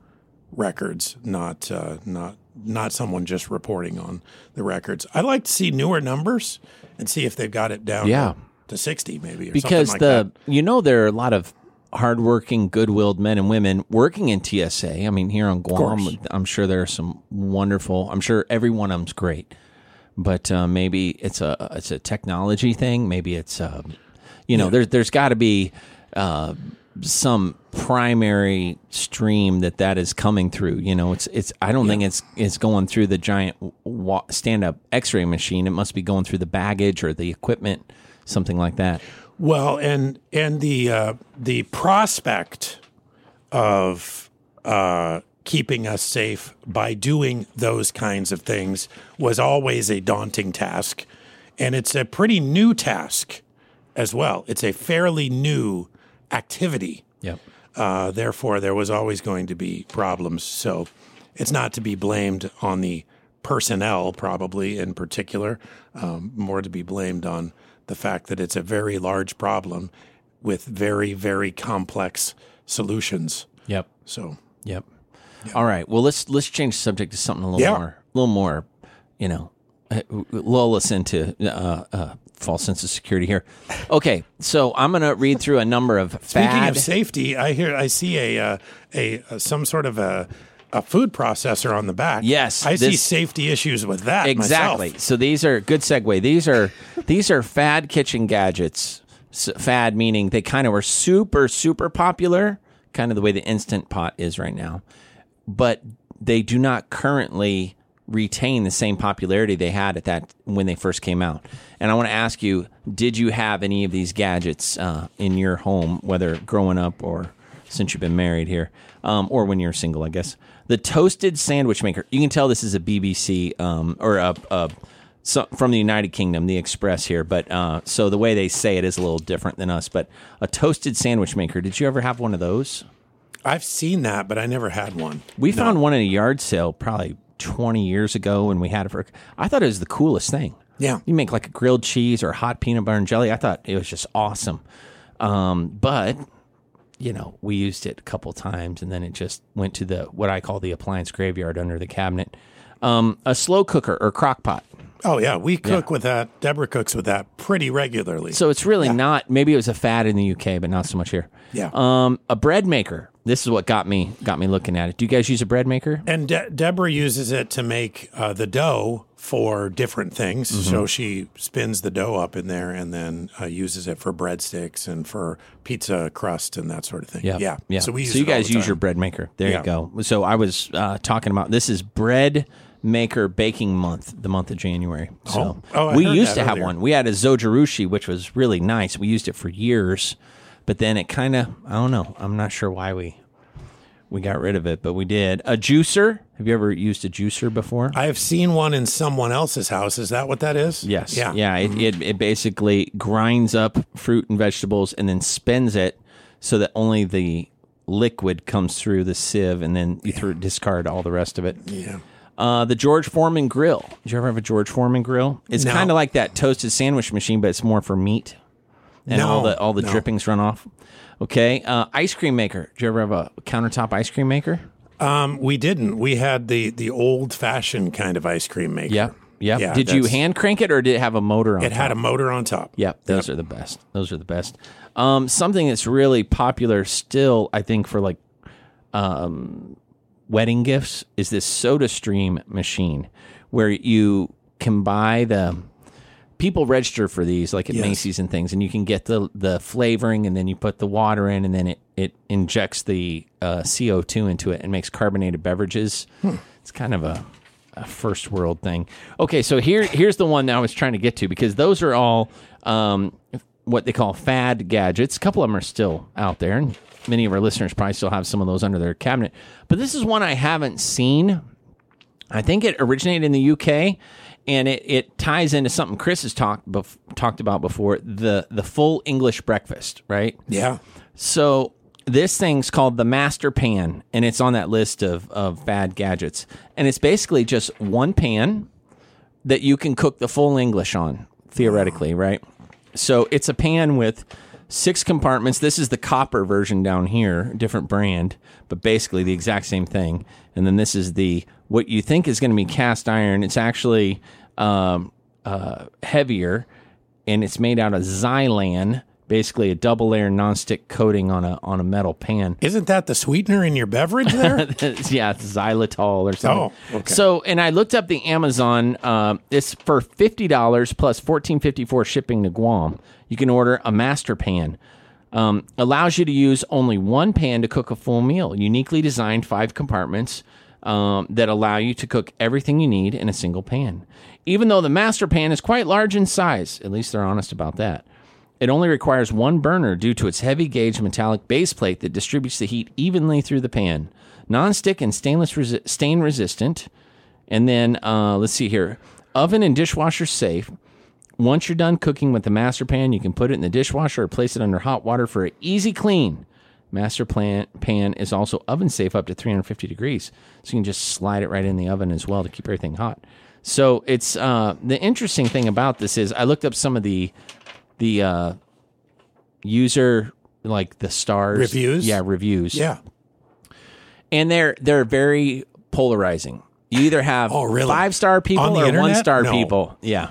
records, not uh, not not someone just reporting on the records. I'd like to see newer numbers and see if they've got it down Yeah. to 60 maybe or because something like the you know there are a lot of hardworking, good-willed men and women working in TSA. I mean, here on Guam. I'm sure there are some wonderful. I'm sure every one of them's great, but uh, maybe it's a it's a technology thing. Maybe it's uh, you know there's there's got to be uh, some primary stream that that is coming through. You know, it's it's. I don't think it's it's going through the giant wa- stand-up X-ray machine. It must be going through the baggage or the equipment, something like that. Well, and and the uh, the prospect of uh, keeping us safe by doing those kinds of things was always a daunting task, and it's a pretty new task as well. It's a fairly new activity. Yep. Uh, therefore, there was always going to be problems. So it's not to be blamed on the personnel, probably in particular, um, more to be blamed on the fact that it's a very large problem with very, very complex solutions. Yep. So, Yep. All right. Well, let's let's change the subject to something a little Yeah. more, a little more, you know, uh, lull us into uh, uh, false sense of security here. Okay, so I'm going to read through a number of fad. speaking fad. of safety, I hear I see a uh, a, a some sort of a a food processor on the back. Yes, I see this- safety issues with that. exactly. myself. So these are good segue. These are these are fad kitchen gadgets. S fad meaning they kind of were super super popular, kind of the way the instant pot is right now, but they do not currently retain the same popularity they had at that when they first came out. And I want to ask you, did you have any of these gadgets uh, in your home, whether growing up or since you've been married here, um, or when you're single, I guess. The toasted sandwich maker. You can tell this is a BBC um, or a, a so, from the United Kingdom, the Express here. But uh, so the way they say it is a little different than us. But a toasted sandwich maker. Did you ever have one of those? I've seen that, but I never had one. We found one in a yard sale probably 20 years ago, when we had it for. I thought it was the coolest thing. Yeah. You make like a grilled cheese or hot peanut butter and jelly. I thought it was just awesome. Um, but you know, we used it a couple times, and then it just went to the what I call the appliance graveyard under the cabinet. Um, a slow cooker or crock pot. Oh yeah, we cook with that. Deborah cooks with that pretty regularly. So it's really not. Maybe it was a fad in the UK, but not so much here. Yeah. Um, a bread maker. This is what got me got me looking at it. Do you guys use a bread maker? and De- Deborah uses it to make uh, the dough for different things. Mm-hmm. So she spins the dough up in there and then uh, uses it for breadsticks and for pizza crust and that sort of thing. Yeah, yeah, yeah. So we use you guys use your bread maker. There Yeah. you go. So I was uh, talking about this is bread maker baking month, the month of January. Oh. So Oh. Oh, we used to have earlier. one. We had a zojirushi, which was really nice. We used it for years, but then it kind of I don't know. I'm not sure why we we got rid of it, but we did. A juicer. Have you ever used a juicer before? I have seen one in someone else's house. Is that what that is? Yes. Yeah. Yeah. It, mm-hmm. it, it basically grinds up fruit and vegetables and then spins it so that only the liquid comes through the sieve and then you throw, discard all the rest of it. Yeah. Uh, the George Foreman grill. Did you ever have a George Foreman grill? It's No. kind of like that toasted sandwich machine, but it's more for meat. And all No, the all the no. drippings run off. Okay. Uh, ice cream maker. Did you ever have a countertop ice cream maker? Um, we didn't. We had the the old fashioned kind of ice cream maker. Yeah. Yep. Yeah, did you that's- hand crank it or did it have a motor on It had a motor on top. Yep, those are the best. Those are the best. Um, something that's really popular still, I think, for like um, wedding gifts is this Soda Stream machine, where you can buy the. People register for these, like at Yes. Macy's and things, and you can get the the flavoring, and then you put the water in, and then it it injects the uh, CO two into it and makes carbonated beverages. It's kind of a a first world thing. Okay, so here here's the one that I was trying to get to because those are all um, what they call fad gadgets. A couple of them are still out there, and many of our listeners probably still have some of those under their cabinet. But this is one I haven't seen. I think it originated in the UK, and it, it ties into something Chris has talked bef- talked about before the the full English breakfast, right? Yeah. So this thing's called the Master Pan, and it's on that list of, of bad gadgets. And it's basically just one pan that you can cook the full English on, theoretically, right? So it's a pan with six compartments. This is the copper version down here, different brand, but basically the exact same thing. And then this is the what you think is going to be cast iron. It's actually um, uh, heavier, and it's made out of Xylan, basically a double layer nonstick coating on a on a metal pan. Isn't that the sweetener in your beverage there? yeah, it's xylitol or something. Oh, okay. So, and I looked up the Amazon. Um, it's for fifty dollars plus fourteen fifty four shipping to Guam. You can order a master pan. Um, allows you to use only one pan to cook a full meal. Uniquely designed five compartments um, that allow you to cook everything you need in a single pan. Even though the master pan is quite large in size, at least they're honest about that. It only requires one burner due to its heavy gauge metallic base plate that distributes the heat evenly through the pan. Non-stick and stainless resi- stain resistant. And then uh, let's see here, oven and dishwasher safe. Once you're done cooking with the master pan, you can put it in the dishwasher or place it under hot water for an easy clean. Master plan, pan is also oven safe up to 350 degrees, so you can just slide it right in the oven as well to keep everything hot. So it's uh, the interesting thing about this is I looked up some of the the uh, user like the stars Reviews? yeah reviews yeah. and they're they're very polarizing. You either have Oh, really? five star people On or one star No. people. Yeah.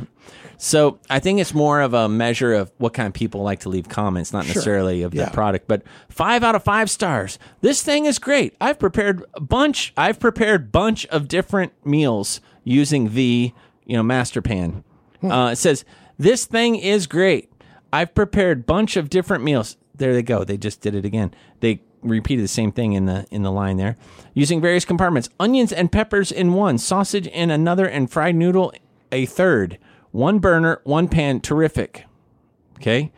So I think it's more of a measure of what kind of people like to leave comments, not necessarily of Yeah. the product. But five out of five stars. This thing is great. I've prepared a bunch. I've prepared bunch of different meals using the you know master pan. Hmm. Uh, it says this thing is great. I've prepared bunch of different meals. There they go. They just did it again. They repeated the same thing in the in the line there. Using various compartments, onions and peppers in one, sausage in another, and fried noodle a third. One burner, one pan. Terrific. Okay.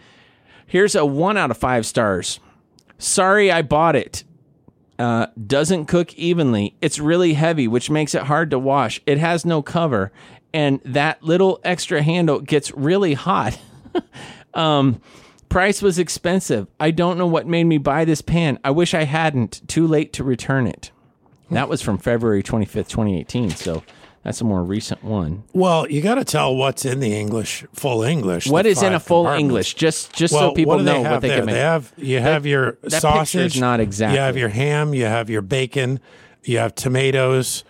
Here's a one out of five stars. Sorry, I bought it. Uh, doesn't cook evenly. It's really heavy, which makes it hard to wash. It has no cover, and that little extra handle gets really hot. um, price was expensive. I don't know what made me buy this pan. I wish I hadn't. Too late to return it. That was from February 25th, 2018. So that's a more recent one. Well, you got to tell what's in the English, full English. What is in a full. English? Just just Well, so people what know what they there? can make. They have you have your that sausage. not exactly. You have your ham. You have your bacon. You have tomatoes,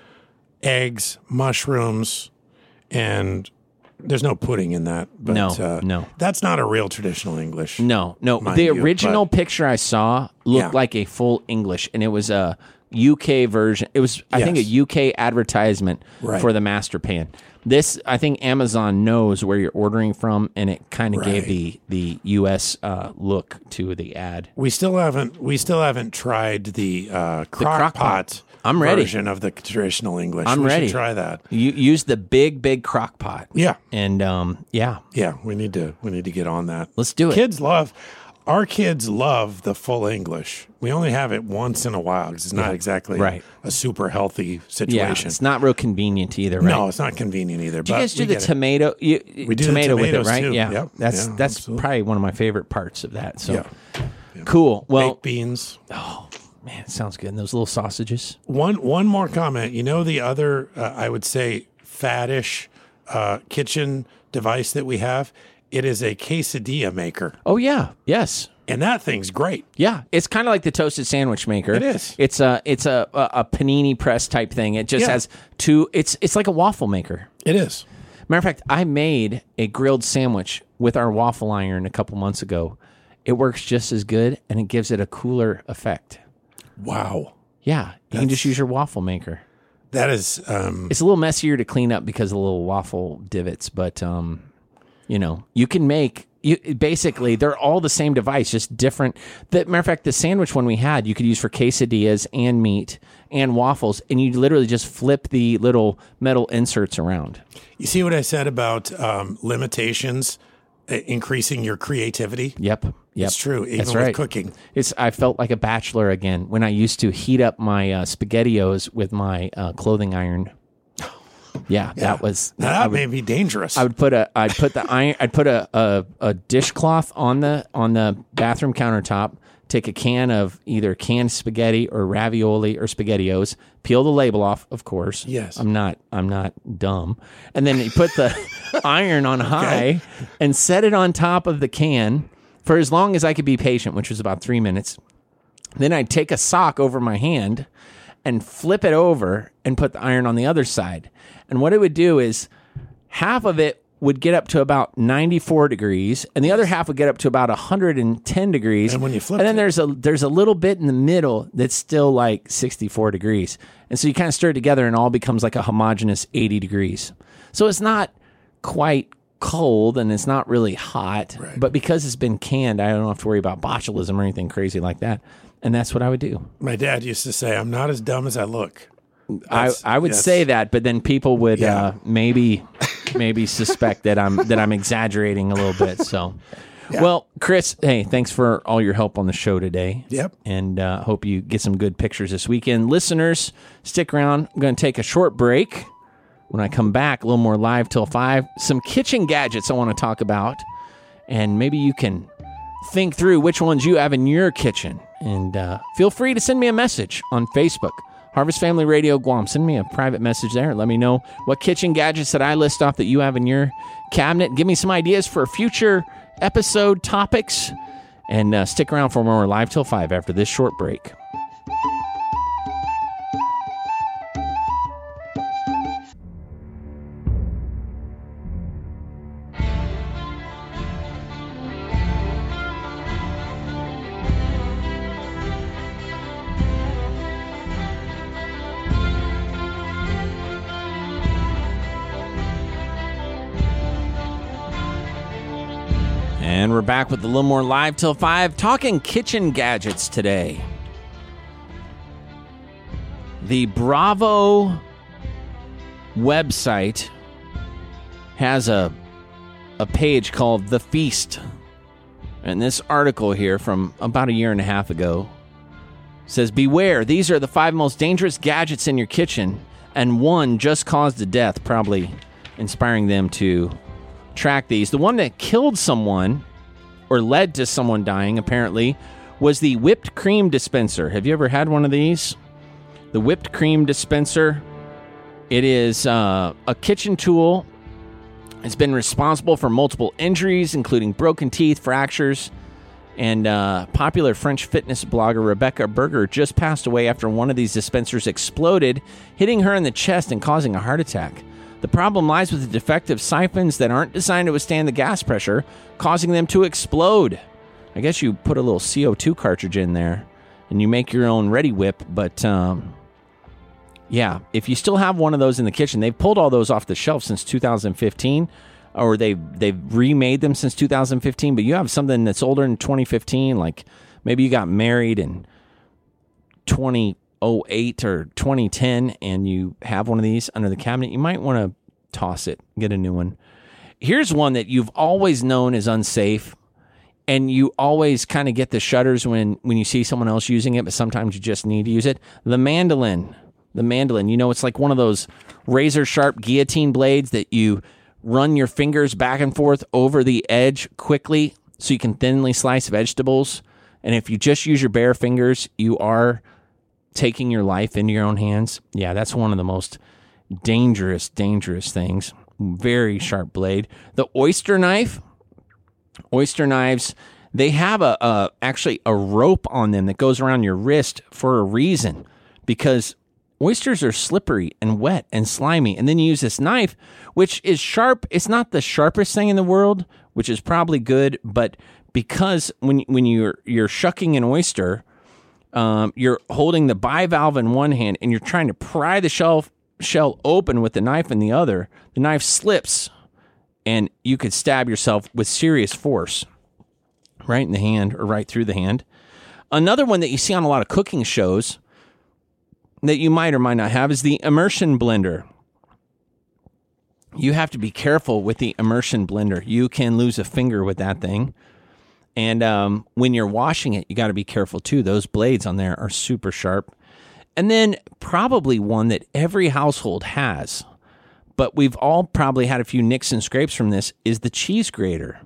eggs, mushrooms, and there's no pudding in that. But, No, uh, no. that's not a real traditional English. No, no. the you, original but- picture I saw looked Yeah. like a full English, and it was a UK version. It was, I think, a UK advertisement Right. for the Master Pan. This, I think, Amazon knows where you're ordering from, and it kind of gave the the US uh, look to the ad. We still haven't. We still haven't tried the uh, crock, crock pot. pot. I'm ready. Version of the traditional English. I'm we ready. Should try that. You use the big, big crock pot. Yeah, And um, yeah, yeah. We need to. We need to get on that. let's do it. Kids love. Our kids love the full English. We only have it once in a while because it's not exactly Right. a super healthy situation. yeah, situation. it's not real convenient either, right? No, it's not convenient either. Do you but guys do the tomato? You, We do the tomato with it, right? too. Yeah, Yep. that's Yeah, that's absolutely. probably one of my favorite parts of that. So Yeah. cool. Well, baked beans? Oh man, it sounds good. And those little sausages. One one more comment. You know the other uh, I would say faddish uh, kitchen device that we have. It is a quesadilla maker, Oh yeah, yes, and that thing's great. yeah. It's kind of like the toasted sandwich maker. It is. It's a it's a a, a panini press type thing. It just Yeah. has two. It's it's like a waffle maker. It is. Matter of fact, I made a grilled sandwich with our waffle iron a couple months ago. It works just as good and it gives it a cooler effect. Wow. Yeah, you can just use your waffle maker. That is um It's a little messier to clean up because of the little waffle divots, but um, you know, you can make you basically they're all the same device, just different. The matter of fact, the sandwich one we had you could use for quesadillas and meat and waffles, and you literally just flip the little metal inserts around. you see what I said about um limitations uh, increasing your creativity? Yep, yep, It's true, even That's with right. cooking. It's I felt like a bachelor again when I used to heat up my uh, spaghettios with my uh, clothing iron. Yeah, that was Now, that would- may be dangerous. I would put a I'd put the iron I'd put a, a, a dishcloth on the on the bathroom countertop, take a can of either canned spaghetti or ravioli or spaghettios, peel the label off, of course. Yes. I'm not I'm not dumb. And then you put the iron on high and set it on top of the can for as long as I could be patient, which was about three minutes. Then I'd take a sock over my hand and flip it over and put the iron on the other side. And what it would do is half of it would get up to about 94 degrees and the other half would get up to about 110 degrees. And when you flip And then it- there's a there's a little bit in the middle that's still like 64 degrees. And so you kind of stir it together and all becomes like a homogeneous 80 degrees. So it's not quite cold and it's not really hot, but because it's been canned, I don't have to worry about botulism or anything crazy like that. And that's what I would do. My dad used to say, "I'm not as dumb as I look." I, That's- I would that's- say that, but then people would Yeah. uh, maybe maybe suspect that I'm that I'm exaggerating a little bit. So, well, Chris, hey, thanks for all your help on the show today. Yep. and uh, hope you get some good pictures this weekend. Listeners, stick around. I'm going to take a short break. When I come back, a little more live till five. Some kitchen gadgets I want to talk about, and maybe you can think through which ones you have in your kitchen. And uh, feel free to send me a message on Facebook, Harvest Family Radio Guam. Send me a private message there. Let me know what kitchen gadgets that I list off that you have in your cabinet. Give me some ideas for future episode topics. And uh, stick around for more live till five after this short break. And we're back with a little more live till five, talking kitchen gadgets today. The Bravo website has a a page called The Feast. And this article here from about a year and a half ago says Beware, these are the five most dangerous gadgets in your kitchen, and one just caused a death, probably inspiring them to track these. The one that killed someone or led to someone dying, apparently, was the whipped cream dispenser. Have you ever had one of these? The whipped cream dispenser. It is uh, a kitchen tool. It's been responsible for multiple injuries, including broken teeth, fractures, and uh, popular French fitness blogger Rebecca Burger just passed away after one of these dispensers exploded, hitting her in the chest and causing a heart attack. The problem lies with the defective siphons that aren't designed to withstand the gas pressure, causing them to explode. I guess you put a little CO2 cartridge in there and you make your own Reddi-wip, but um, yeah, if you still have one of those in the kitchen, they've pulled all those off the shelf since 2015, or they've they've remade them since 2015. But you have something that's older than 2015, like maybe you got married in 2008 or 2010, and you have one of these under the cabinet. You might want to toss it, get a new one. Here's one that you've always known is unsafe, and you always kind of get the shudders when when you see someone else using it, but sometimes you just need to use it. The mandolin, the mandolin. You know, it's like one of those razor sharp guillotine blades that you run your fingers back and forth over the edge quickly, so you can thinly slice vegetables. And if you just use your bare fingers, you are taking your life into your own hands. Yeah, that's one of the most dangerous, dangerous things. Very sharp blade. The oyster knife, oyster knives, they have a, a actually a rope on them that goes around your wrist for a reason because oysters are slippery and wet and slimy. And then you use this knife, which is sharp. It's not the sharpest thing in the world, which is probably good, but because when when you're you're shucking an oyster, um, you're holding the bivalve in one hand and you're trying to pry the shell shell open with the knife in the other. The knife slips, and you could stab yourself with serious force, right in the hand or right through the hand. Another one that you see on a lot of cooking shows that you might or might not have is the immersion blender. You have to be careful with the immersion blender. You can lose a finger with that thing. And um, when you're washing it, you got to be careful too. Those blades on there are super sharp. And then, probably one that every household has, but we've all probably had a few nicks and scrapes from this, is the cheese grater.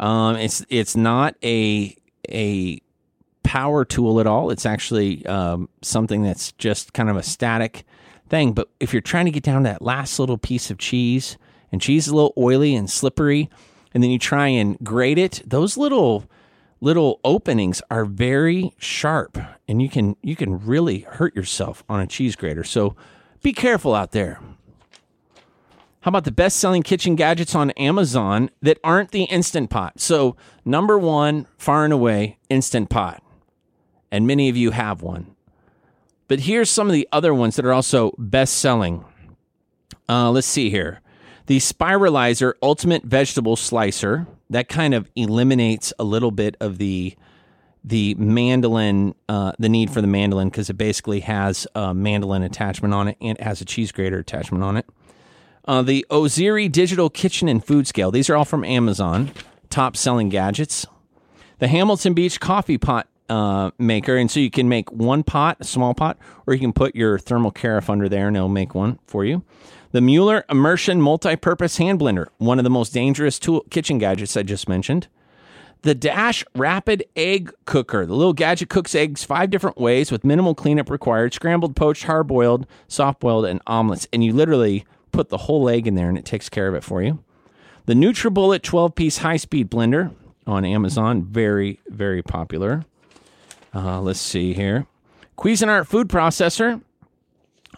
Um, it's it's not a a power tool at all. It's actually um, something that's just kind of a static thing. But if you're trying to get down to that last little piece of cheese, and cheese is a little oily and slippery, and then you try and grate it, those little little openings are very sharp, and you can you can really hurt yourself on a cheese grater. So be careful out there. How about the best selling kitchen gadgets on Amazon that aren't the Instant Pot? So, number one, far and away, Instant Pot and many of you have one. But here's some of the other ones that are also best selling. Uh, let's see here. The Spiralizer Ultimate Vegetable Slicer that kind of eliminates a little bit of the the mandolin, uh, the need for the mandolin because it basically has a mandolin attachment on it and it has a cheese grater attachment on it. Uh, the Ozeri Digital Kitchen and Food Scale. These are all from Amazon. Top selling gadgets. The Hamilton Beach Coffee Pot uh, maker, and so you can make one pot, a small pot, or you can put your thermal carafe under there, and it'll make one for you. The Mueller Immersion Multi-Purpose Hand Blender, one of the most dangerous tool, kitchen gadgets I just mentioned. The Dash Rapid Egg Cooker. The little gadget cooks eggs five different ways with minimal cleanup required scrambled, poached, hard boiled, soft boiled, and omelets. And you literally put the whole egg in there and it takes care of it for you. The NutriBullet 12 piece high speed blender on Amazon. Very, very popular. Uh, let's see here. Cuisinart food processor,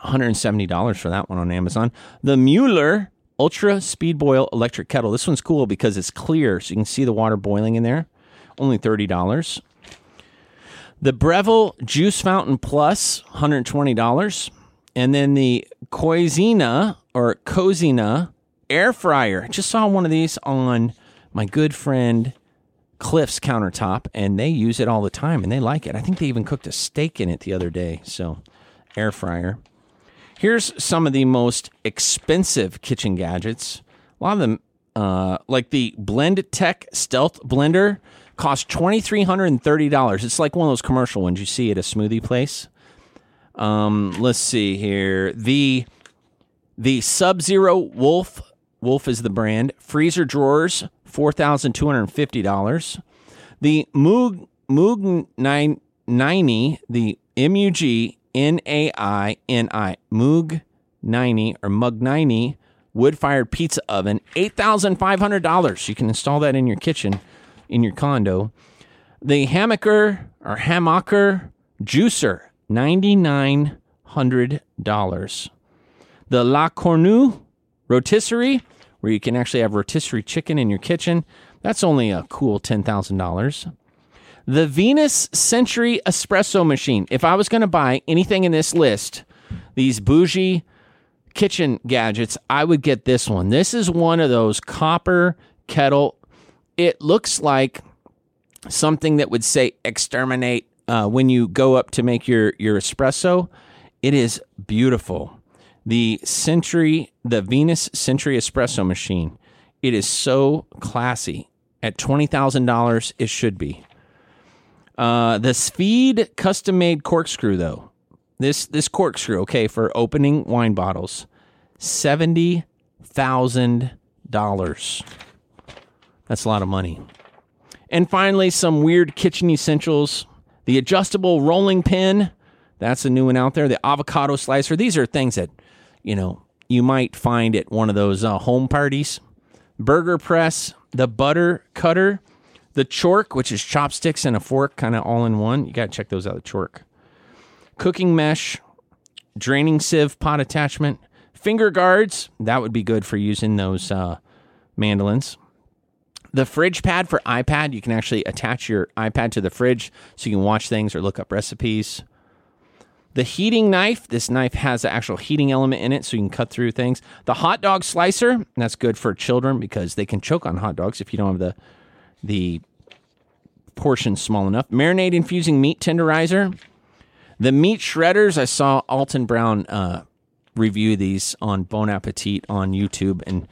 $170 for that one on Amazon. The Mueller Ultra Speed Boil electric kettle. This one's cool because it's clear, so you can see the water boiling in there. Only $30. The Breville Juice Fountain Plus, $120. And then the Coisina or Cozina air fryer. Just saw one of these on my good friend Cliff's countertop, and they use it all the time, and they like it. I think they even cooked a steak in it the other day. So, air fryer. Here's some of the most expensive kitchen gadgets. A lot of them, uh, like the Blendtec Stealth Blender, cost twenty three hundred and thirty dollars. It's like one of those commercial ones you see at a smoothie place. Um, let's see here. The the Sub Zero Wolf Wolf is the brand. Freezer drawers $4,250. The Moog, Moog 990, the M U G N A I N I, Moog 90 or Mug 90 wood fired pizza oven, $8,500. You can install that in your kitchen, in your condo. The Hammaker or Hammacher juicer, $9,900. The La Cornue rotisserie, where you can actually have rotisserie chicken in your kitchen. That's only a cool $10,000. The Venus Century Espresso Machine. If I was going to buy anything in this list, these bougie kitchen gadgets, I would get this one. This is one of those copper kettle. It looks like something that would say exterminate uh, when you go up to make your, your espresso. It is beautiful the Century, the Venus Century espresso machine. It is so classy. At twenty thousand dollars, it should be. Uh, the Speed custom made corkscrew, though, this this corkscrew, okay, for opening wine bottles, seventy thousand dollars. That's a lot of money. And finally, some weird kitchen essentials: the adjustable rolling pin. That's a new one out there. The avocado slicer. These are things that you know, you might find at one of those uh, home parties. Burger press, the butter cutter, the chork, which is chopsticks and a fork, kind of all in one. You got to check those out, the chork. Cooking mesh, draining sieve pot attachment, finger guards. That would be good for using those uh, mandolins. The fridge pad for iPad. You can actually attach your iPad to the fridge so you can watch things or look up recipes. The heating knife. This knife has an actual heating element in it so you can cut through things. The hot dog slicer. That's good for children because they can choke on hot dogs if you don't have the the portion small enough. Marinade infusing meat tenderizer. The meat shredders. I saw Alton Brown uh, review these on Bon Appetit on YouTube, and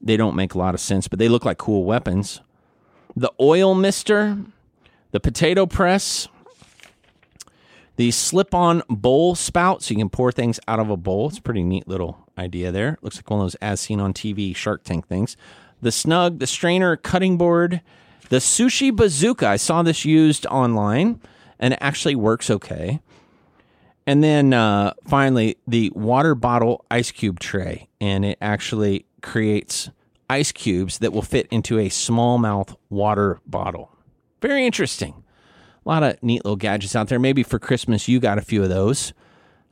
they don't make a lot of sense, but they look like cool weapons. The oil mister, the potato press, the slip on bowl spout, so you can pour things out of a bowl. It's a pretty neat little idea there. Looks like one of those as seen on TV Shark Tank things. The snug, the strainer, cutting board, the sushi bazooka. I saw this used online and it actually works okay. And then uh, finally, the water bottle ice cube tray. And it actually creates ice cubes that will fit into a smallmouth water bottle. Very interesting. A lot of neat little gadgets out there. Maybe for Christmas, you got a few of those.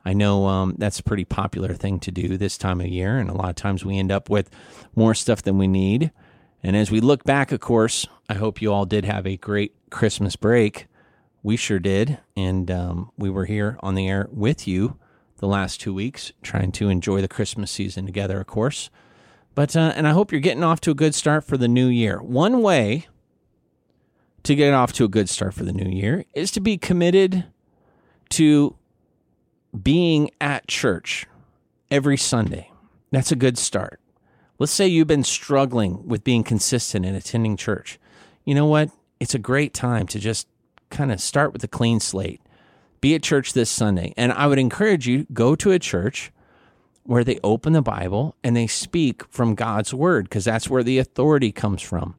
I know um, that's a pretty popular thing to do this time of year. And a lot of times we end up with more stuff than we need. And as we look back, of course, I hope you all did have a great Christmas break. We sure did. And um, we were here on the air with you the last two weeks, trying to enjoy the Christmas season together, of course. But, uh, and I hope you're getting off to a good start for the new year. One way to get off to a good start for the new year is to be committed to being at church every Sunday. That's a good start. Let's say you've been struggling with being consistent in attending church. You know what? It's a great time to just kind of start with a clean slate. Be at church this Sunday. And I would encourage you go to a church where they open the Bible and they speak from God's word because that's where the authority comes from.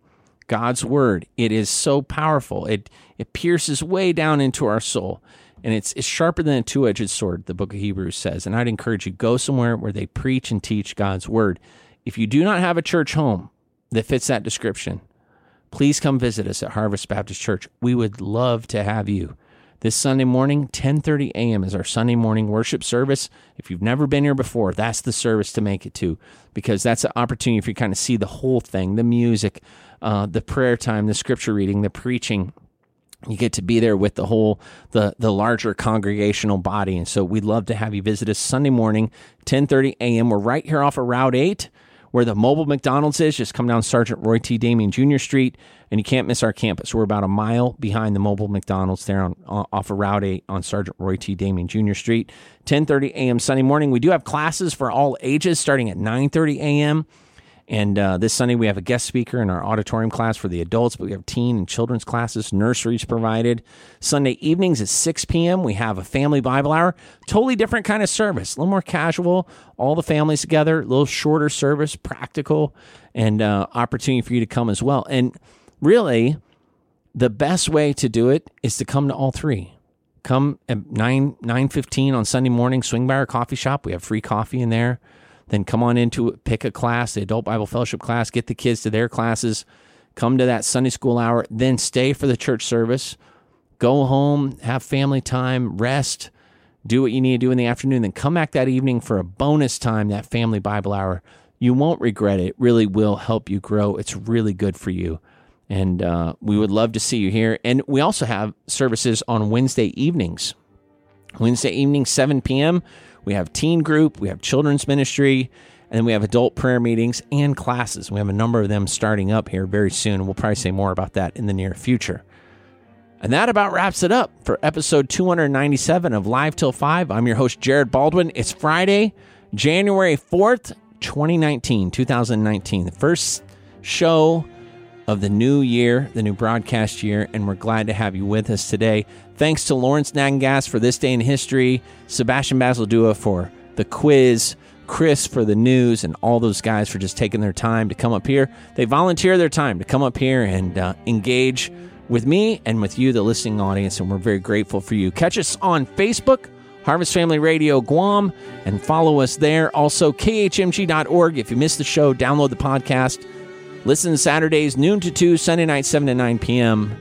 God's word. It is so powerful. It it pierces way down into our soul. And it's, it's sharper than a two edged sword, the book of Hebrews says. And I'd encourage you go somewhere where they preach and teach God's word. If you do not have a church home that fits that description, please come visit us at Harvest Baptist Church. We would love to have you. This Sunday morning, 10:30 a.m. is our Sunday morning worship service. If you've never been here before, that's the service to make it to because that's an opportunity for you to kind of see the whole thing, the music, uh, the prayer time, the scripture reading, the preaching, you get to be there with the whole the the larger congregational body and so we'd love to have you visit us sunday morning 10.30 a.m we're right here off of route 8 where the mobile mcdonald's is. Just come down sergeant roy t. Damian jr street and you can't miss our campus. We're about a mile behind the mobile mcdonald's there on off of route 8 on sergeant roy t. Damian jr street. 10.30 a.m sunday morning. We do have classes for all ages starting at 9.30 a.m and uh, this Sunday, we have a guest speaker in our auditorium class for the adults, but we have teen and children's classes, nurseries provided. Sunday evenings at 6 p.m., we have a family Bible hour. Totally different kind of service, a little more casual, all the families together, a little shorter service, practical, and uh, opportunity for you to come as well. And really, the best way to do it is to come to all three. Come at 9 9 15 on Sunday morning, swing by our coffee shop. We have free coffee in there then come on into it, pick a class, the adult Bible fellowship class, get the kids to their classes, come to that Sunday school hour, then stay for the church service, go home, have family time, rest, do what you need to do in the afternoon, then come back that evening for a bonus time, that family Bible hour. You won't regret it. It really will help you grow. It's really good for you. And uh, we would love to see you here. And we also have services on Wednesday evenings. Wednesday evening, 7 p.m. We have teen group, we have children's ministry, and then we have adult prayer meetings and classes. We have a number of them starting up here very soon. We'll probably say more about that in the near future. And that about wraps it up for episode 297 of Live Till 5. I'm your host, Jared Baldwin. It's Friday, January 4th, 2019, 2019, the first show of the new year, the new broadcast year, and we're glad to have you with us today. Thanks to Lawrence Nagangas for this day in history, Sebastian Basildua for the quiz, Chris for the news, and all those guys for just taking their time to come up here. They volunteer their time to come up here and uh, engage with me and with you, the listening audience, and we're very grateful for you. Catch us on Facebook. Harvest Family Radio Guam, and follow us there. Also, khmg.org. If you missed the show, download the podcast Listen Saturdays, noon to 2, Sunday night, 7 to 9 p.m.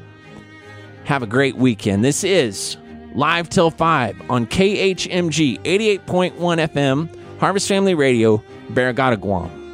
Have a great weekend. This is Live Till 5 on KHMG 88.1 FM, Harvest Family Radio, Barrigada, Guam.